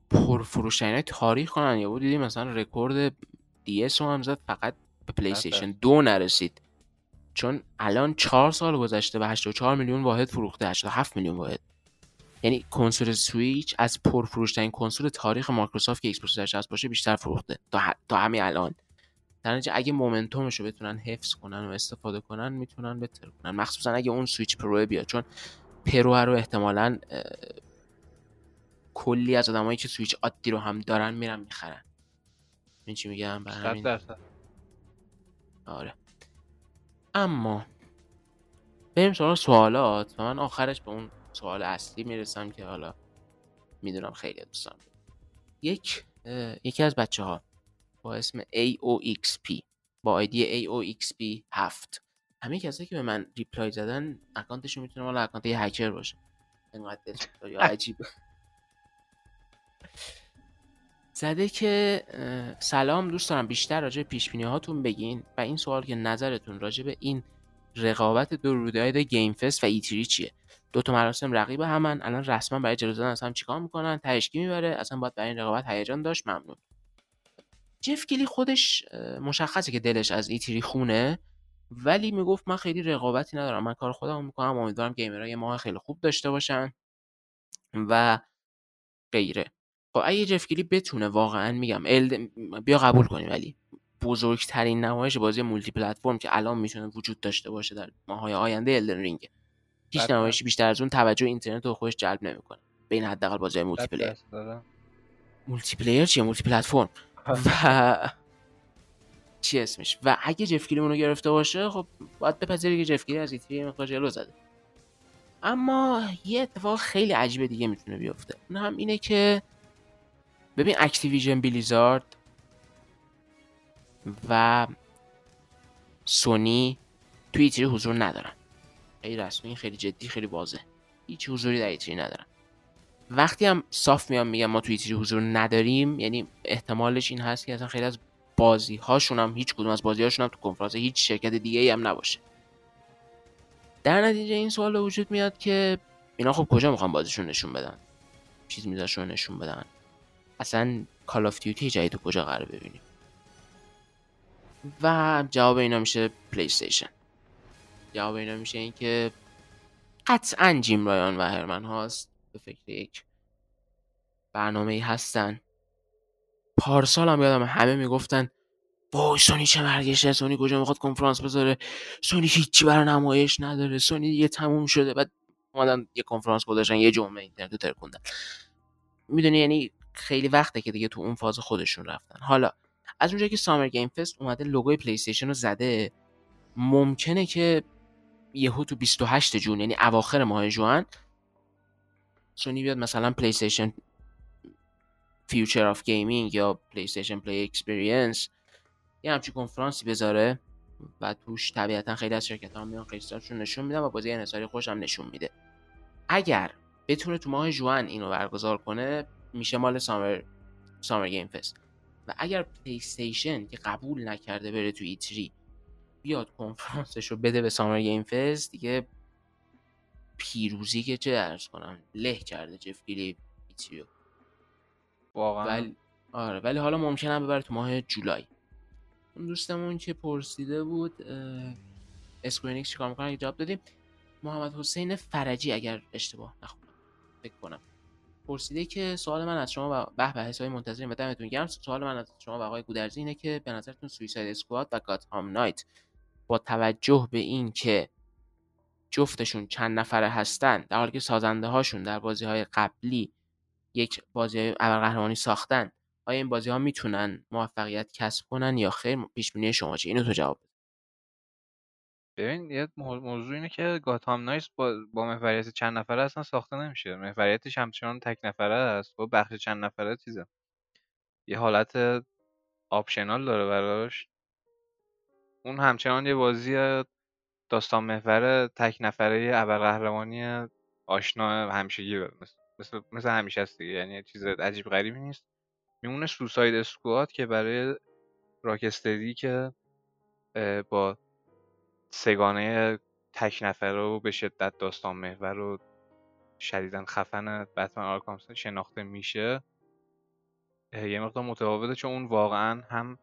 پرفروشترین تاریخ کنن. یا بود دیدی مثلا رکورد DS رو هم زد فقط به پلی استیشن دو نرسید. چون الان چهار سال گذشته و 84 میلیون واحد فروخته 87 میلیون واحد. یعنی کنسول سویچ از پرفروشترین کنسول تاریخ مایکروسافت که ایکس باشه بیشتر فروخته. تا, تا همین الان. در نتیجه اگه momentum ش رو بتونن حفظ کنن و استفاده کنن می‌تونن بهتر کنن. مخصوصا اگه اون سویچ پرو بیاد چون پرو رو احتمالا کلی از آدمایی که سویچ عادی رو هم دارن میرن می‌خرن. این چی میگم؟ آره. اما بریم سراغ سوالات و من آخرش به اون سوال اصلی می‌رسم که حالا می‌دونم خیلی دوستان. یک یکی از بچه ها با اسم AOXP با آیدی AOXP 7 همه کسایی که به من reply زدن اکانتشون می‌تونه مال اکانت یه هکر باشه. اینقدر عجیب. زده که سلام دوست دارم بیشتر راجع پیش هاتون بگین و این سوال که نظرتون راجع به این رقابت دو رویداد Game Fest و E3 چیه؟ دو تا مراسم رقیب همن الان رسما برای جلو زدن از هم چیکار می‌کنن؟ چه کسی می‌بره اصلا باید برای این رقابت هیجان داشت ممنون. جف کیلی خودش مشخصه که دلش از E3 خونه ولی می‌گفت من خیلی رقابتی ندارم. من کار خودم می‌کنم امیدوارم gamer ها یه ماه خیلی خوب داشته باشن و غیره. خب اگه جف کیلی بتونه واقعا میگم بیا قبول کنیم ولی بزرگترین نمایش بازی multiplatform که الان می‌تونه وجود داشته باشه در ماهای آینده Elden Ring هیچ نمایشی بیشتر از اون توجه اینترنت رو خودش جلب نمی‌کنه. بین حداقل بازی multiplayer multiplayer چیه؟ multiplatform و چی اسمش؟ و اگه جف کیلی اونو گرفته باشه خب باید بپذیری که جف کیلی از E3 مقدار جلو زده. اما یه اتفاق خیلی عجیب دیگه می‌تونه بیفته. اون هم اینه که ببین اکتیویژن بلیزارد و سونی توی E3 حضور ندارن. خیلی رسمی خیلی جدی خیلی واضح. هیچ حضوری در E3 ندارن. وقتی هم صاف میام میگم ما توی E3 حضور نداریم یعنی احتمالش این هست که اصلا خیلی از بازی هاشون هم هیچ کدوم از بازی هاشون هم تو کنفرانس هیچ شرکت دیگه هم نباشه. در نتیجه این سوال وجود میاد که اینا خب کجا می‌خوان بازیشون نشون بدن؟ چیزهاشون نشون بدن؟ اصلا Call of Duty جدید کجا قرار ببینیم؟ و جواب اینا میشه پلی استیشن جواب اینا میشه اینکه قطعا جیم رایان و هرمن هالست. به فکر یک. برنامه ای هستن. پارسال هم یادمه همه می‌گفتن وای سونی چه مرگشه سونی کجا می‌خواد کنفرانس بذاره سونی هیچی برای نمایش نداره سونی دیگه تموم شده. بعد اومدن یه کنفرانس گذاشتن یه جمعه اینترنت ترکوندن. می‌دونی یعنی خیلی وقته که دیگه تو اون فاز خودشون رفتن. حالا از اونجایی که Summer Game Fest اومده لوگوی پلی رو زده ممکنه که یهو تو 28 June یعنی اواخر ماه ژوئن سونی بیاد مثلا پلی استیشن Future of Gaming یا پلی استیشن پلی Experience یه همچین کنفرانسی بذاره و توش طبیعتا خیلی از شرکت ها میان تیزرشون نشون میدن و بازی انحصاری خودش هم نشون میده. اگر بتونه تو ماه ژوئن اینو برگزار کنه میشه مال Summer Summer Game Fest و اگر پلی استیشن که قبول نکرده بره تو E3 بیاد کنفرانسش رو بده به Summer Game Fest دیگه پیروزی که چه عرض کنم له کرده جف کیلی E3 یو واقعا. ولی آره ولی حالا ممکنه ببره تو ماه جولای. اون دوستمون که پرسیده بود Square Enix چیکار می‌کنن جواب دادیم. محمد حسین فرجی اگر اشتباه نخونم. فکر کنم. پرسیده که سوال من از شما و به به حسابی منتظریم و دمتون گرم. سوال من از شما و آقای گودرزی اینه که به نظرتون سویساید اسکواد و گات هام نایت با توجه به این که جفتشون چند نفره هستن در حالی که سازنده هاشون در بازی های قبلی یک بازی های قهرمانی ساختن آیا این بازی ها می‌تونن موفقیت کسب کنن یا خیر؟ پیش بینی شما چه اینو تو جواب ببین یه موضوع اینه که گاتام نایس با, با محوریت چند نفره اصلا ساخته نمیشه. محوریتش همچنان تک نفره است. با بخش چند نفره چیزه. یه حالت آپشنال داره براش. اون همچنان یه بازی داستان محور تک نفره ابرقهرمانی آشنا همیشگی مثل مثل, مثل همیشه است دیگه. یعنی چیز عجیب غریبی نیست. میمونه سوساید اسکواد که برای راکستدی که با سگانه تک نفره رو به شدت داستان محور رو شدیدا خفن بتمن آرکام شناخته میشه یه مقدار متفاوته چون اون واقعا هم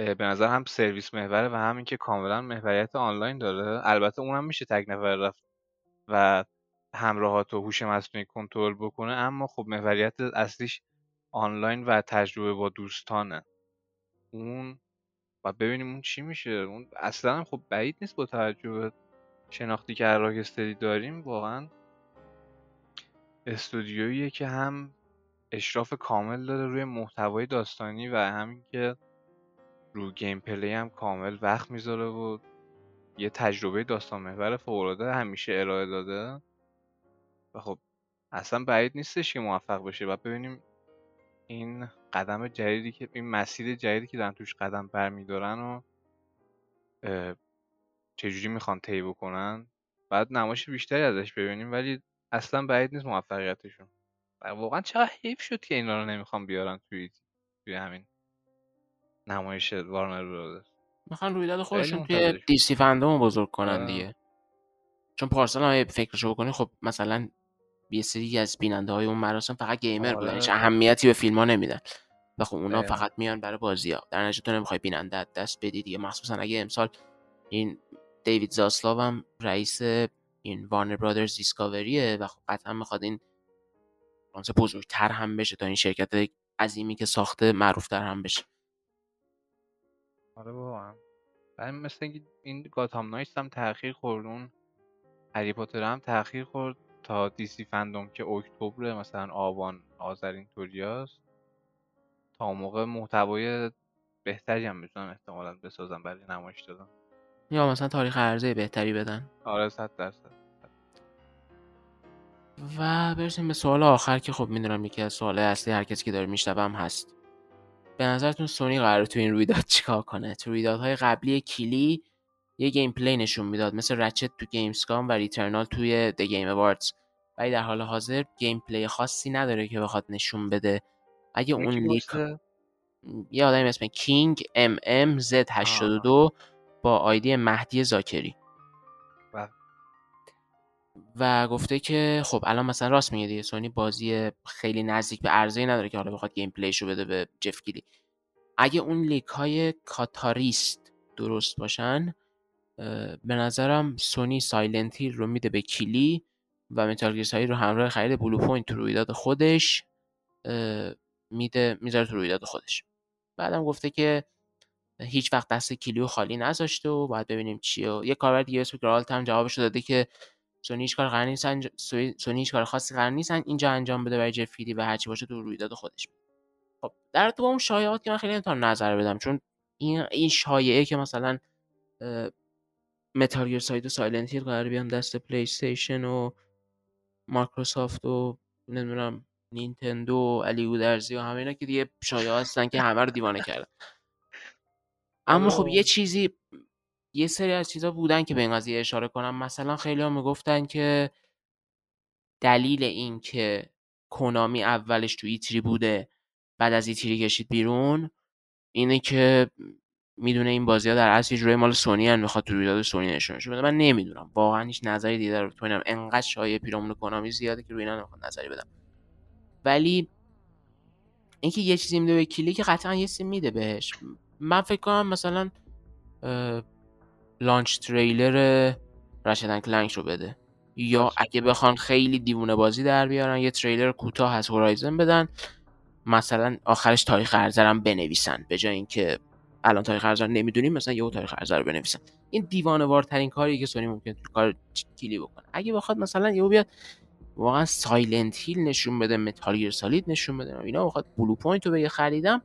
به نظر هم سرویس محوره و هم اینکه کاملا محوریت آنلاین داره. البته اونم میشه تک نفر رفت و همراهات و هوش مصنوعی کنترل بکنه اما خب محوریت اصلیش آنلاین و تجربه با دوستانه. اون و ببینیم اون چی میشه. اون اصلا خب بعید نیست با توجه به شناختی که راکستری داریم. واقعا استودیویی که هم اشراف کامل داره روی محتوای داستانی و همین که رو گیم پلی هم کامل وقت می‌ذاره و یه تجربه داستان محور فوق‌العاده همیشه ارائه داده. و خب اصلا بعید نیستش که موفق بشه. و ببینیم این قدم جدیدی که این مسیر جدیدی که دارن توش قدم برمیدارن و چجوری می‌خوان طی بکنن. بعد نمایش بیشتری ازش ببینیم ولی اصلا بعید نیست موفقیتشون. واقعا چقدر حیف شد که اینا رو نمی‌خوام بیارن توی توی همین نمایش وارنر برادرز. می‌خوان رویداد خودشون توی دیسی فندوم بزرگ کنن آره. دیگه. چون پارسال هم فکرشو بکنی خب مثلا یه سری از بیننده های اون مراسم فقط گیمر بودن هیچ آره. اهمیتی به فیلم ها نمیدن. و خب اونا فقط میان برای بازی ها در نتیجه تو نمی‌خوای بیننده دست بدی دیگه. مخصوصا اگه امسال این دیوید زاسلاو هم رئیس این وارنر برادرز دیسکاوریه و خب قطعا می‌خواد این بزرگتر هم بشه تا این شرکت عظیمی که ساخته معروفتر هم بشه. آره واقعا مثل این گاتام نایست هم تاخیر خورد اون هری پاتر هم تاخیر خورد تا دیسی فندوم که اکتبر مثلا آبان آذر اینطوریاست تا موقع محتوای بهتری هم می‌تونن احتمالا بسازن برای نمایش دادن. یا مثلا تاریخ عرضه بهتری بدن. آره صد درصد. و برسیم به سوال آخر که خب می‌دونم یکی از سوال اصلی هر کسی که داره میشنوم هست. به نظرتون سونی قرار تو این رویداد چیکار کنه؟ تو رویدادهای قبلی کلی یه gameplay نشون می‌داد مثل Ratchet تو Gamescom و Returnal توی The Game Awards ولی در حال حاضر gameplay خاصی نداره که بخواد نشون بده. اگه اون leak یه آدمی اسم کینگ ام ام زد 82 با آیدی مهدی زاکری. و گفته که خب الان مثلا راست میگه دیگه سونی بازی خیلی نزدیک به عرضه‌ای نداره که حالا بخواد gameplay شو بده به جف کیلی اگه اون leak های کاتاریست درست باشن به نظرم سونی Silent رو میده به کیلی و متال رو همراه خرید Bluepoint رویداد خودش میده می‌ذاره تو رویداد خودش. بعدم گفته که هیچ وقت دست کیلیو خالی نذاشته و باید ببینیم چیه. یه کاربر دیگه اسم هم جوابش داده که سونی هیچ کار قرار نیست انج... سونی هیچ کار خاصی قرار نیست اینجا انجام بده برای جف و هرچی باشه تو رویداد خودش. خب در تو اون شایعات که من خیلی نمی‌تونم نظر بدم چون این این شایعه که مثلا Metal Gear Solid و Silent Hill قرار بیان دست پلی استیشن و مایکروسافت و نمی‌دونم نینتندو و علی گودرزی و همه اینا که دیگه شایعه هستن که همه رو دیوانه کردن. اما خب یه چیزی یه سری از چیزا بودن که به این قضیه اشاره کنم. مثلا خیلی هم می‌گفتن که دلیل این که کنامی اولش تو E3 بوده بعد از E3 کشید بیرون اینه که می‌دونه این بازی ها در اصل جوری مال سونی هم می‌خواد تو رویداد سونی نشون بده. من نمی‌دونم. واقعا هیچ نظری دیده رو بتونم انقدر شایع پیرامون کنامی زیاده که روی اینا نمی‌خوام نظری بدم. ولی اینکه یه چیزی میده به کلی که قطعا یه سیم میده بهش. من فکر کنم مثلا لانچ تریلر رشدن کلنگ رو بده. یا اگه بخوان خیلی دیوونه بازی در بیارن یه تریلر کوتاه از هورایزن بدن. مثلا آخرش تاریخ عرضه‌رم بنویسن. به جای اینکه الان تاریخ عرضه رو نمی‌دونیم مثلا یه تاریخ عرضه رو بنویسن. این دیوانه وارترین کاریه که سونی ممکن تو کار کلی بکنه. اگه بخواد مثلا یهو بیاد واقعا Silent Hill نشون بده Metal Gear Solid نشون بده. اینا بخواد Bluepoint رو بگه خریدم.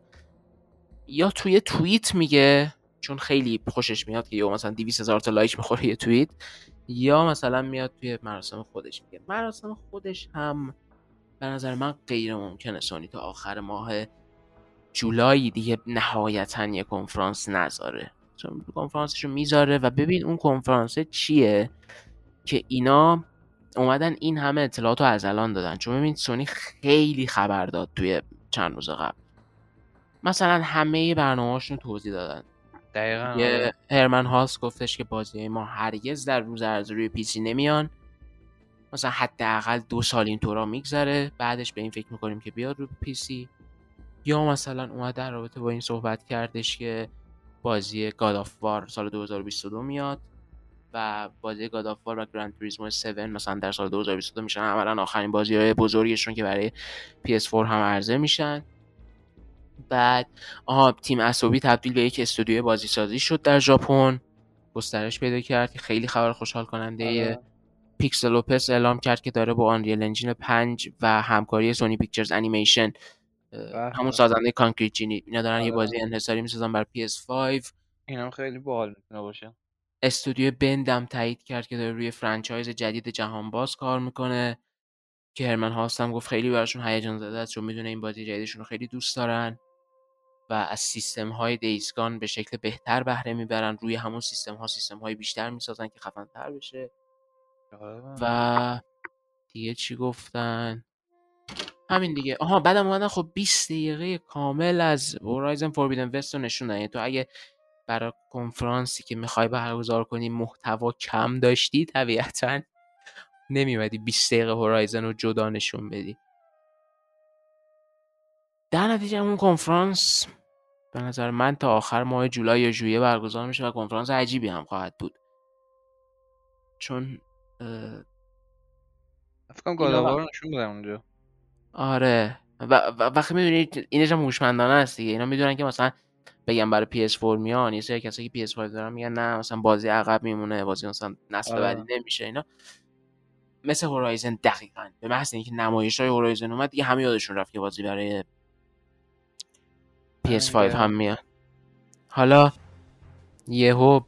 یا توی توییت میگه چون خیلی خوشش میاد که یه مثلا 200 هزار تا لایک می‌خوره یه توییت یا مثلا میاد توی مراسم خودش میگه. مراسم خودش هم به نظر من غیر ممکنه سونی تا آخر ماه جولای دیگه نهایتا یه کنفرانس نذاره. چون کنفرانسش رو می‌ذاره و ببین اون کنفرانس چیه که اینا اومدن این همه اطلاعات رو از الان دادن. چون ببین سونی خیلی خبر داد توی چند روز قبل. مثلا همه برنامه‌هاشون توضیح دادن. دقیقا یه آره. هرمن هاس گفتش که بازی ما هرگز در روز عرضه روی پیسی نمیان. مثلا حداقل دو سال اینطورا میگذره. بعدش به این فکر می‌کنیم که بیاد روی PC یا مثلا اومد در رابطه با این صحبت کردش که بازی God of War سال 2022 میاد و بازی God of War و Gran Turismo 7 مثلا در سال 2022 میشن. عملا آخرین بازی های بزرگشون که برای PS4 هم عرضه میشن. بعد آها Team Asobi تبدیل به یک استودیوی بازی سازی شد در ژاپن. گسترش پیدا کرد که خیلی خبر خوشحال کننده آره. PixelOpus اعلام کرد که داره با Unreal Engine 5 و همکاری Sony Pictures Animation همون سازنده Concrete Genie اینا دارن یه آره. بازی انحصاری می‌سازن بر PS5 اینم خیلی باحال می‌تونه باشه استودیو Bend م تایید کرد که داره روی franchise جدید جهان باز کار می‌کنه. که هرمن هالستم گفت خیلی براشون هیجان زده است چون می‌دونه این بازی جدیدشون رو خیلی دوست دارن. و از سیستم های دیزگان به شکل بهتر بهره می‌برن. روی همون سیستم ها سیستم های بیشتر می‌سازن که خفن تر بشه. و دیگه چی گفتن؟ همین دیگه. آها بعدم اومدن. خب 20 دقیقه کامل از Horizon Forbidden West رو نشون یعنی تو اگه برای کنفرانسی که می‌خوای برگزار کنی محتوا کم داشتی طبیعتا نمیمدی 20 دقیقه هورایزن رو جدا نشون بدی. در نتیجه اون کنفرانس. به نظر من تا آخر ماه جولای یا ژوئیه برگزار میشه و کنفرانس عجیبی هم خواهد بود. چون فکر کنم نشون بدم اونجا. آره. و وقتی می‌دونید اینش هم هوشمندانه است دیگه. اینا می‌دونن که مثلا بگم برای PS4 میان یه سری کسایی که PS5 دارن میگن نه مثلا بازی عقب میمونه بازی مثلا نسل آره. بعدی نمیشه اینا. مثل هورایزن دقیقا. به محض اینکه نمایش های هورایزن اومد دیگه همه یادشون رفت که بازی برای PS5 هم میاد. حالا یهو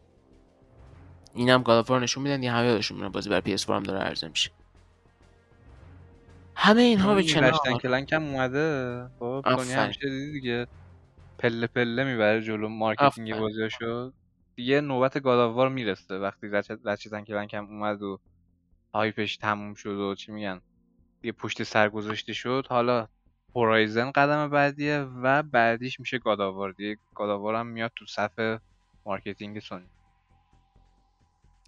اینم God of War نشون میدن یه همه یادشون میاد بازی برای PS4 هم داره عرضه میشه. همه اینها به کنار. Clank هم اومده. خب همیشه دیدی دیگه. پله پله می‌بره جلو marketing بازیاشو. دیگه نوبت God of War می‌رسه وقتی Ratchet and Clank هم اومد و hype ش تموم شد و چی میگن. دیگه پشت سر گذاشته شد. حالا Horizon قدم بعدیه و بعدیش میشه God of War دیگه God of War هم میاد تو صف marketing سونی.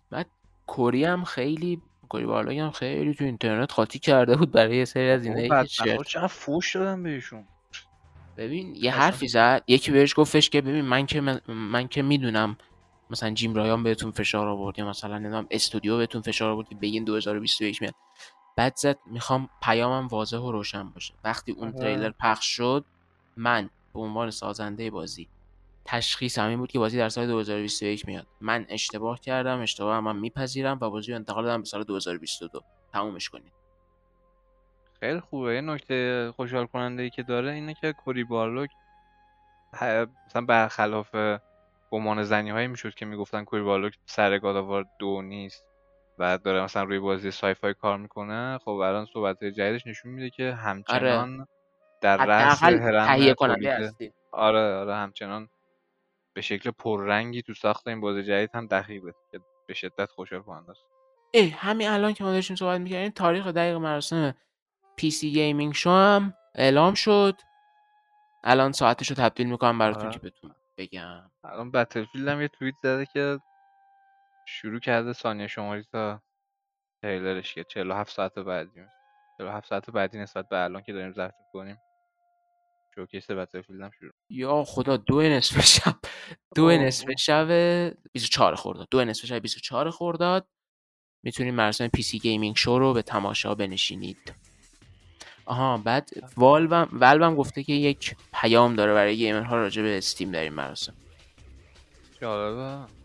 بعد کوری هم خیلی کوری بارلاگ هم خیلی تو اینترنت قاطی کرده بود برای یه سری از اینا چه فوش دادن بهشون. ببین یه حرفی زد یکی بهش گفتش که ببین من که من, که می‌دونم مثلا جیم رایان بهتون فشار آورد یا مثلا نمی‌دونم استودیو بهتون فشار آورد که بگین 2021 میاد. بعد زد می‌خوام پیامم واضح و روشن باشه. وقتی اون تریلر پخش شد من به عنوان سازنده بازی تشخیص همین بود که بازی در سال 2021 میاد. من اشتباه کردم اشتباه هم, من میپذیرم و بازی رو انتقال دادم به سال 2022 تمومش کنید. خیلی خوبه. یه نکته خوشحال کننده ای که داره اینه که کوری بارلوک مثلا برخلاف گمان زنی هایی می‌شد که می‌گفتن کوری بارلوک سر گاداوار دو نیست. و داره مثلا روی بازی sci-fi کار می‌کنه خب الان صحبت جدیدش نشون میده که همچنان آره. در رأس هرم کننده آره آره همچنان به شکل پررنگی تو ساخت این بازی جدید هم دخیله که به شدت خوشحال کننده است اه همین الان که ما داشتیم صحبت می‌کردیم تاریخ دقیق مراسم PC Gaming Show هم اعلام شد الان ساعتش رو تبدیل می‌کنم براتون آره. که بتونم بگم الان Battlefield هم یه توییت زده که شروع کرده ثانیه شماری تا تریلرش که 47 ساعت بعدی 47 ساعت بعدی نسبت به الان که داریم ضبط کنیم showcase Battlefield هم شروع یا خدا دو نصف شب. دو نصف شب 24 خرداد دو نصف شب 24 خرداد می‌تونید مراسم PC Gaming Show رو به تماشا بنشینید. آها بعد والوم والوم گفته که یک پیام داره برای گیمرها راجع به Steam در این مراسم. جالبه.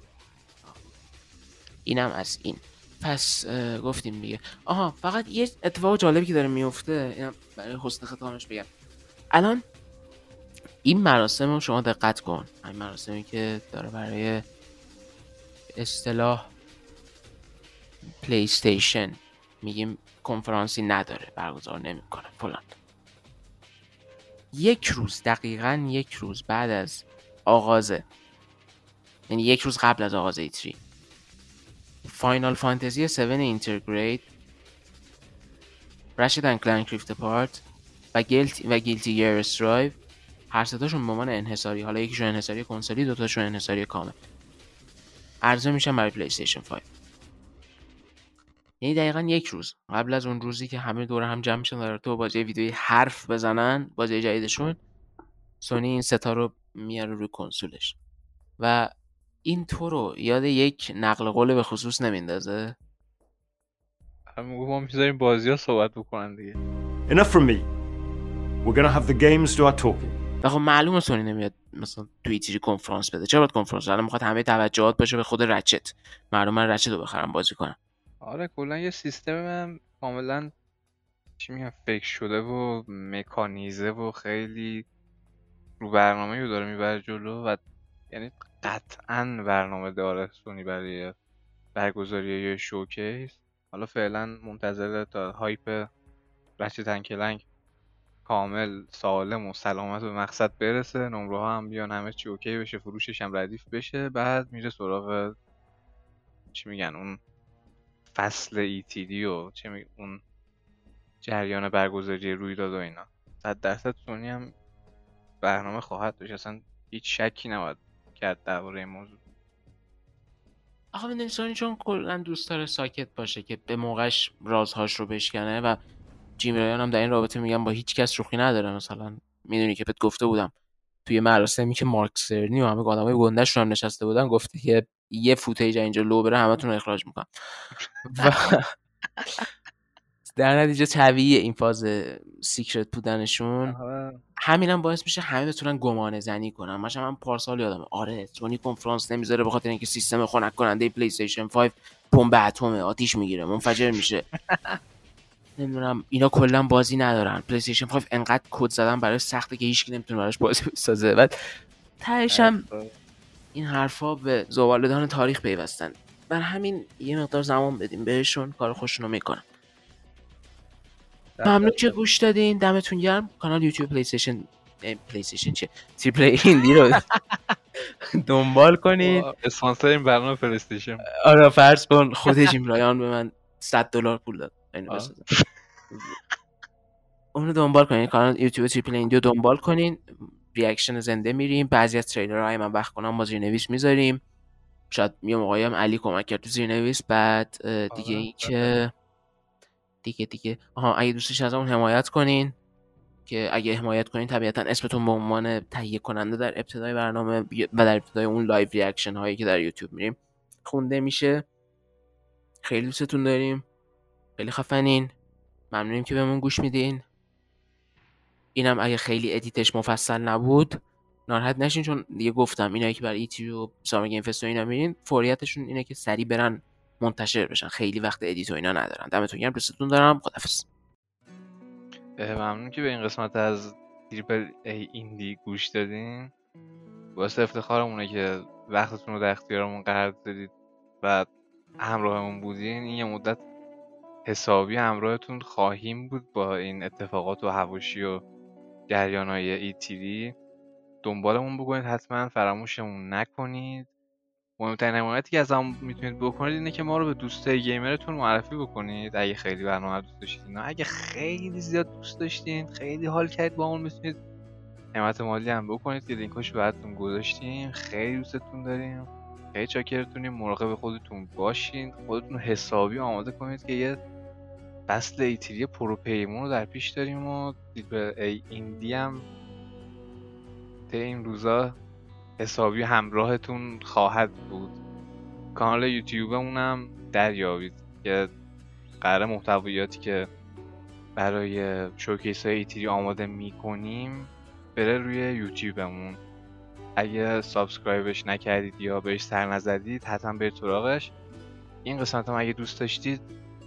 اینم از این. پس گفتیم دیگه. آها فقط یه اتفاق جالبی که داره میفته اینم برای حسن ختامش بگم. الان این مراسم رو شما دقت کن. این مراسمی که داره برای اصطلاح پلی استیشن میگیم کنفرانسی نداره برگزار نمی‌کنه فلان. یک روز دقیقا یک روز بعد از آغازه یعنی یک روز قبل از آغاز E3 Final Fantasy 7 Intergrade Ratchet and Clank Rift Apart و Guilty و Guilty Gear Strive هر ستاشون به عنوان انحصاری حالا یکیشون انحصاری کنسولی دوتاشون انحصاری کامل. عرضه میشن برای پلی استیشن 5 یعنی دقیقا یک روز. قبل از اون روزی که همه دور هم جمع میشن در تو بازی ویدیوی حرف بزنن بازی جدیدشون سونی این ستا رو میاره روی کنسولش. و این تو رو یاد یک نقل قول به خصوص نمیندازه؟ هم ما می‌ذاریم بازی ها صحبت بکنن دیگه. Enough from me. We're gonna have the games do our talking. و خب معلومه سونی نمیاد مثلا توییتری کنفرانس بده. چرا باید کنفرانس الان می‌خواد همه توجهات باشه به خود رچت. من رچت رو بخرم بازی کنم. آره کلا یه سیستم کاملا چی میگم فکر شده و مکانیزه و خیلی رو برنامه رو داره می‌بره جلو و یعنی قطعا برنامه داره سونی برای برگزاری یه showcase. حالا فعلا منتظر تا hype Ratchet and Clank کامل سالم و سلامت به مقصد برسه. نمره ها هم بیان همه چی اوکی بشه فروشش هم ردیف بشه. بعد میره سراغ چی میگن اون فصل ایتیدی و چه می... اون جریان برگزاری رویداد و اینا. صد درصد سونی هم برنامه خواهد داشت. اصلا هیچ شکی نباید کرد درباره این موضوع. آخه می‌دونی سونی چون کلا دوست داره ساکت باشه که به موقعش رازهاش رو بشکنه و جیم رایان هم در این رابطه میگم با هیچ کس شوخی نداره. مثلا می‌دونی که بهت گفته بودم توی مراسمی که مارک سرنی و همه آدمای گندهشون هم نشسته بودن گفته که یه فوتیج اینجا لو بره همتون رو اخراج می‌کنم. و در نتیجه طبیعی این فاز secret بودنشون. همین هم باعث میشه همه بتونن گمانه زنی کنن. مثلا من پارسال یادمه آره سونی کنفرانس نمی‌ذاره بخاطر اینکه سیستم خنک کننده پلی استیشن 5 بمب اتمه آتیش می‌گیره. منفجر میشه. نمی‌دونم اینا کلا بازی ندارن. پلی استیشن 5 انقدر کد زدن برای سخته که هیچکی نمی‌تونه براش بازی بسازه. بعد تهش هم این حرفا به زباله‌دان تاریخ پیوستن. بر همین یه مقدار زمان بدیم. بهشون کار خودشونو می‌کنن ممنون که گوش دادین. دمتون گرم. کانال یوتیوب پلی استیشن پلی استیشن چه Triple Indie رو دنبال کنید اسپانسر این برنامه پلی استیشن آره فرض کن خود جیم رایان به من 100 دلار پول داد. اونو دنبال کنین. کانال یوتیوب Triple Indie رو دنبال کنین. ریاکشن زنده میریم. بعضی از های من وقت کنم با نویس می‌ذاریم. شاید یه موقعی هم علی کمک کرد تو نویس بعد دیگه این که دیگه دیگه. آها اگه دوستش از اون حمایت کنین که اگه حمایت کنین طبیعتا اسمتون به عنوان تهیه کننده در ابتدای برنامه و در ابتدای اون لایو ریاکشن هایی که در یوتیوب میریم خونده میشه. خیلی دوستتون داریم. خیلی خفنین. ممنونیم که بهمون گوش میدین. اینم اگه خیلی edit ش مفصل نبود ناراحت نشین چون دیگه گفتم اینایی که برای E3 و Summer Game Fest و اینا میرین فوریتشون اینه که سریع برن منتشر بشن. خیلی وقت edit و اینا ندارن. دمتون گرم. دوستتون دارم. خدافظ ممنون که به این قسمت از Triple A Indie گوش دادین. واسه افتخارمونه که وقتتون رو در اختیارمون قرار دادید و همراهمون بودین. این یه مدت حسابی همراهتون خواهیم بود با این اتفاقات و هواشی و جریانهای ایتیری دنبالمون بکنید حتما فراموشمون نکنید. مهمترین حمایتی که از هم می‌تونید بکنید اینه که ما رو به دوستای گیمرتون معرفی بکنید. اگه خیلی برنامه دوست داشتید نه اگه خیلی زیاد دوست داشتین خیلی حال کرد با اون می‌تونید حمایت مالی هم بکنید که لینکاش براتون گذاشتیم. خیلی دوستتون داریم. خیلی چاکرتونیم. مراقب خودتون باشین. خودتون حسابی آماده کنید که یه فصل ایتری پروپیمون رو در پیش داریم و ای ایندی هم این روزا حسابی همراهتون خواهد بود. کانال یوتیوبمون هم دریابید. که قرار محتویاتی که برای شوکیس های ایتری آماده می‌کنیم بره روی یوتیوبمون. اگه subscribe ش نکردید یا بهش سر نزدید حتما برید سراغش. این قسمت هم اگه دوست داشتید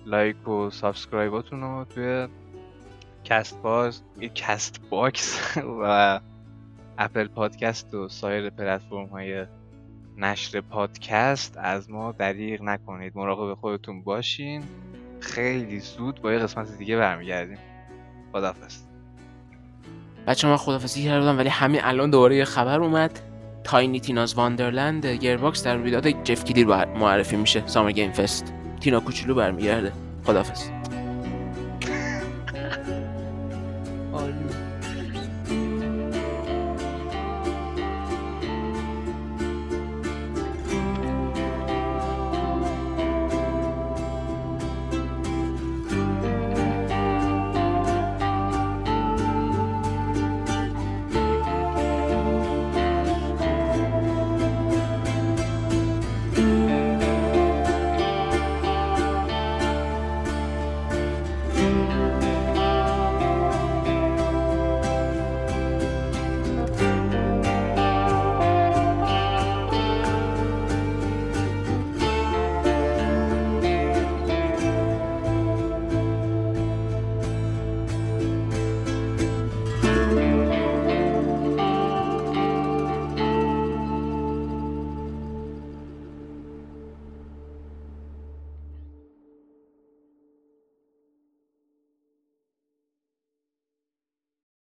like و subscribe اتون رو توی کست باز Castbox و Apple Podcast و سایر پلتفرم های نشر پادکست از ما دریغ نکنید. مراقب خودتون باشین. خیلی زود با یه قسمت دیگه برمیگردیم. خدافز بچه‌ها من خدافزی کردم ولی همین الان دوباره یه خبر اومد. Tiny Tina's Wonderlands Gearbox در رویداد جف کیلی معرفی میشه. Summer Game Fest تینا کوچولو برمیگرده. خدافز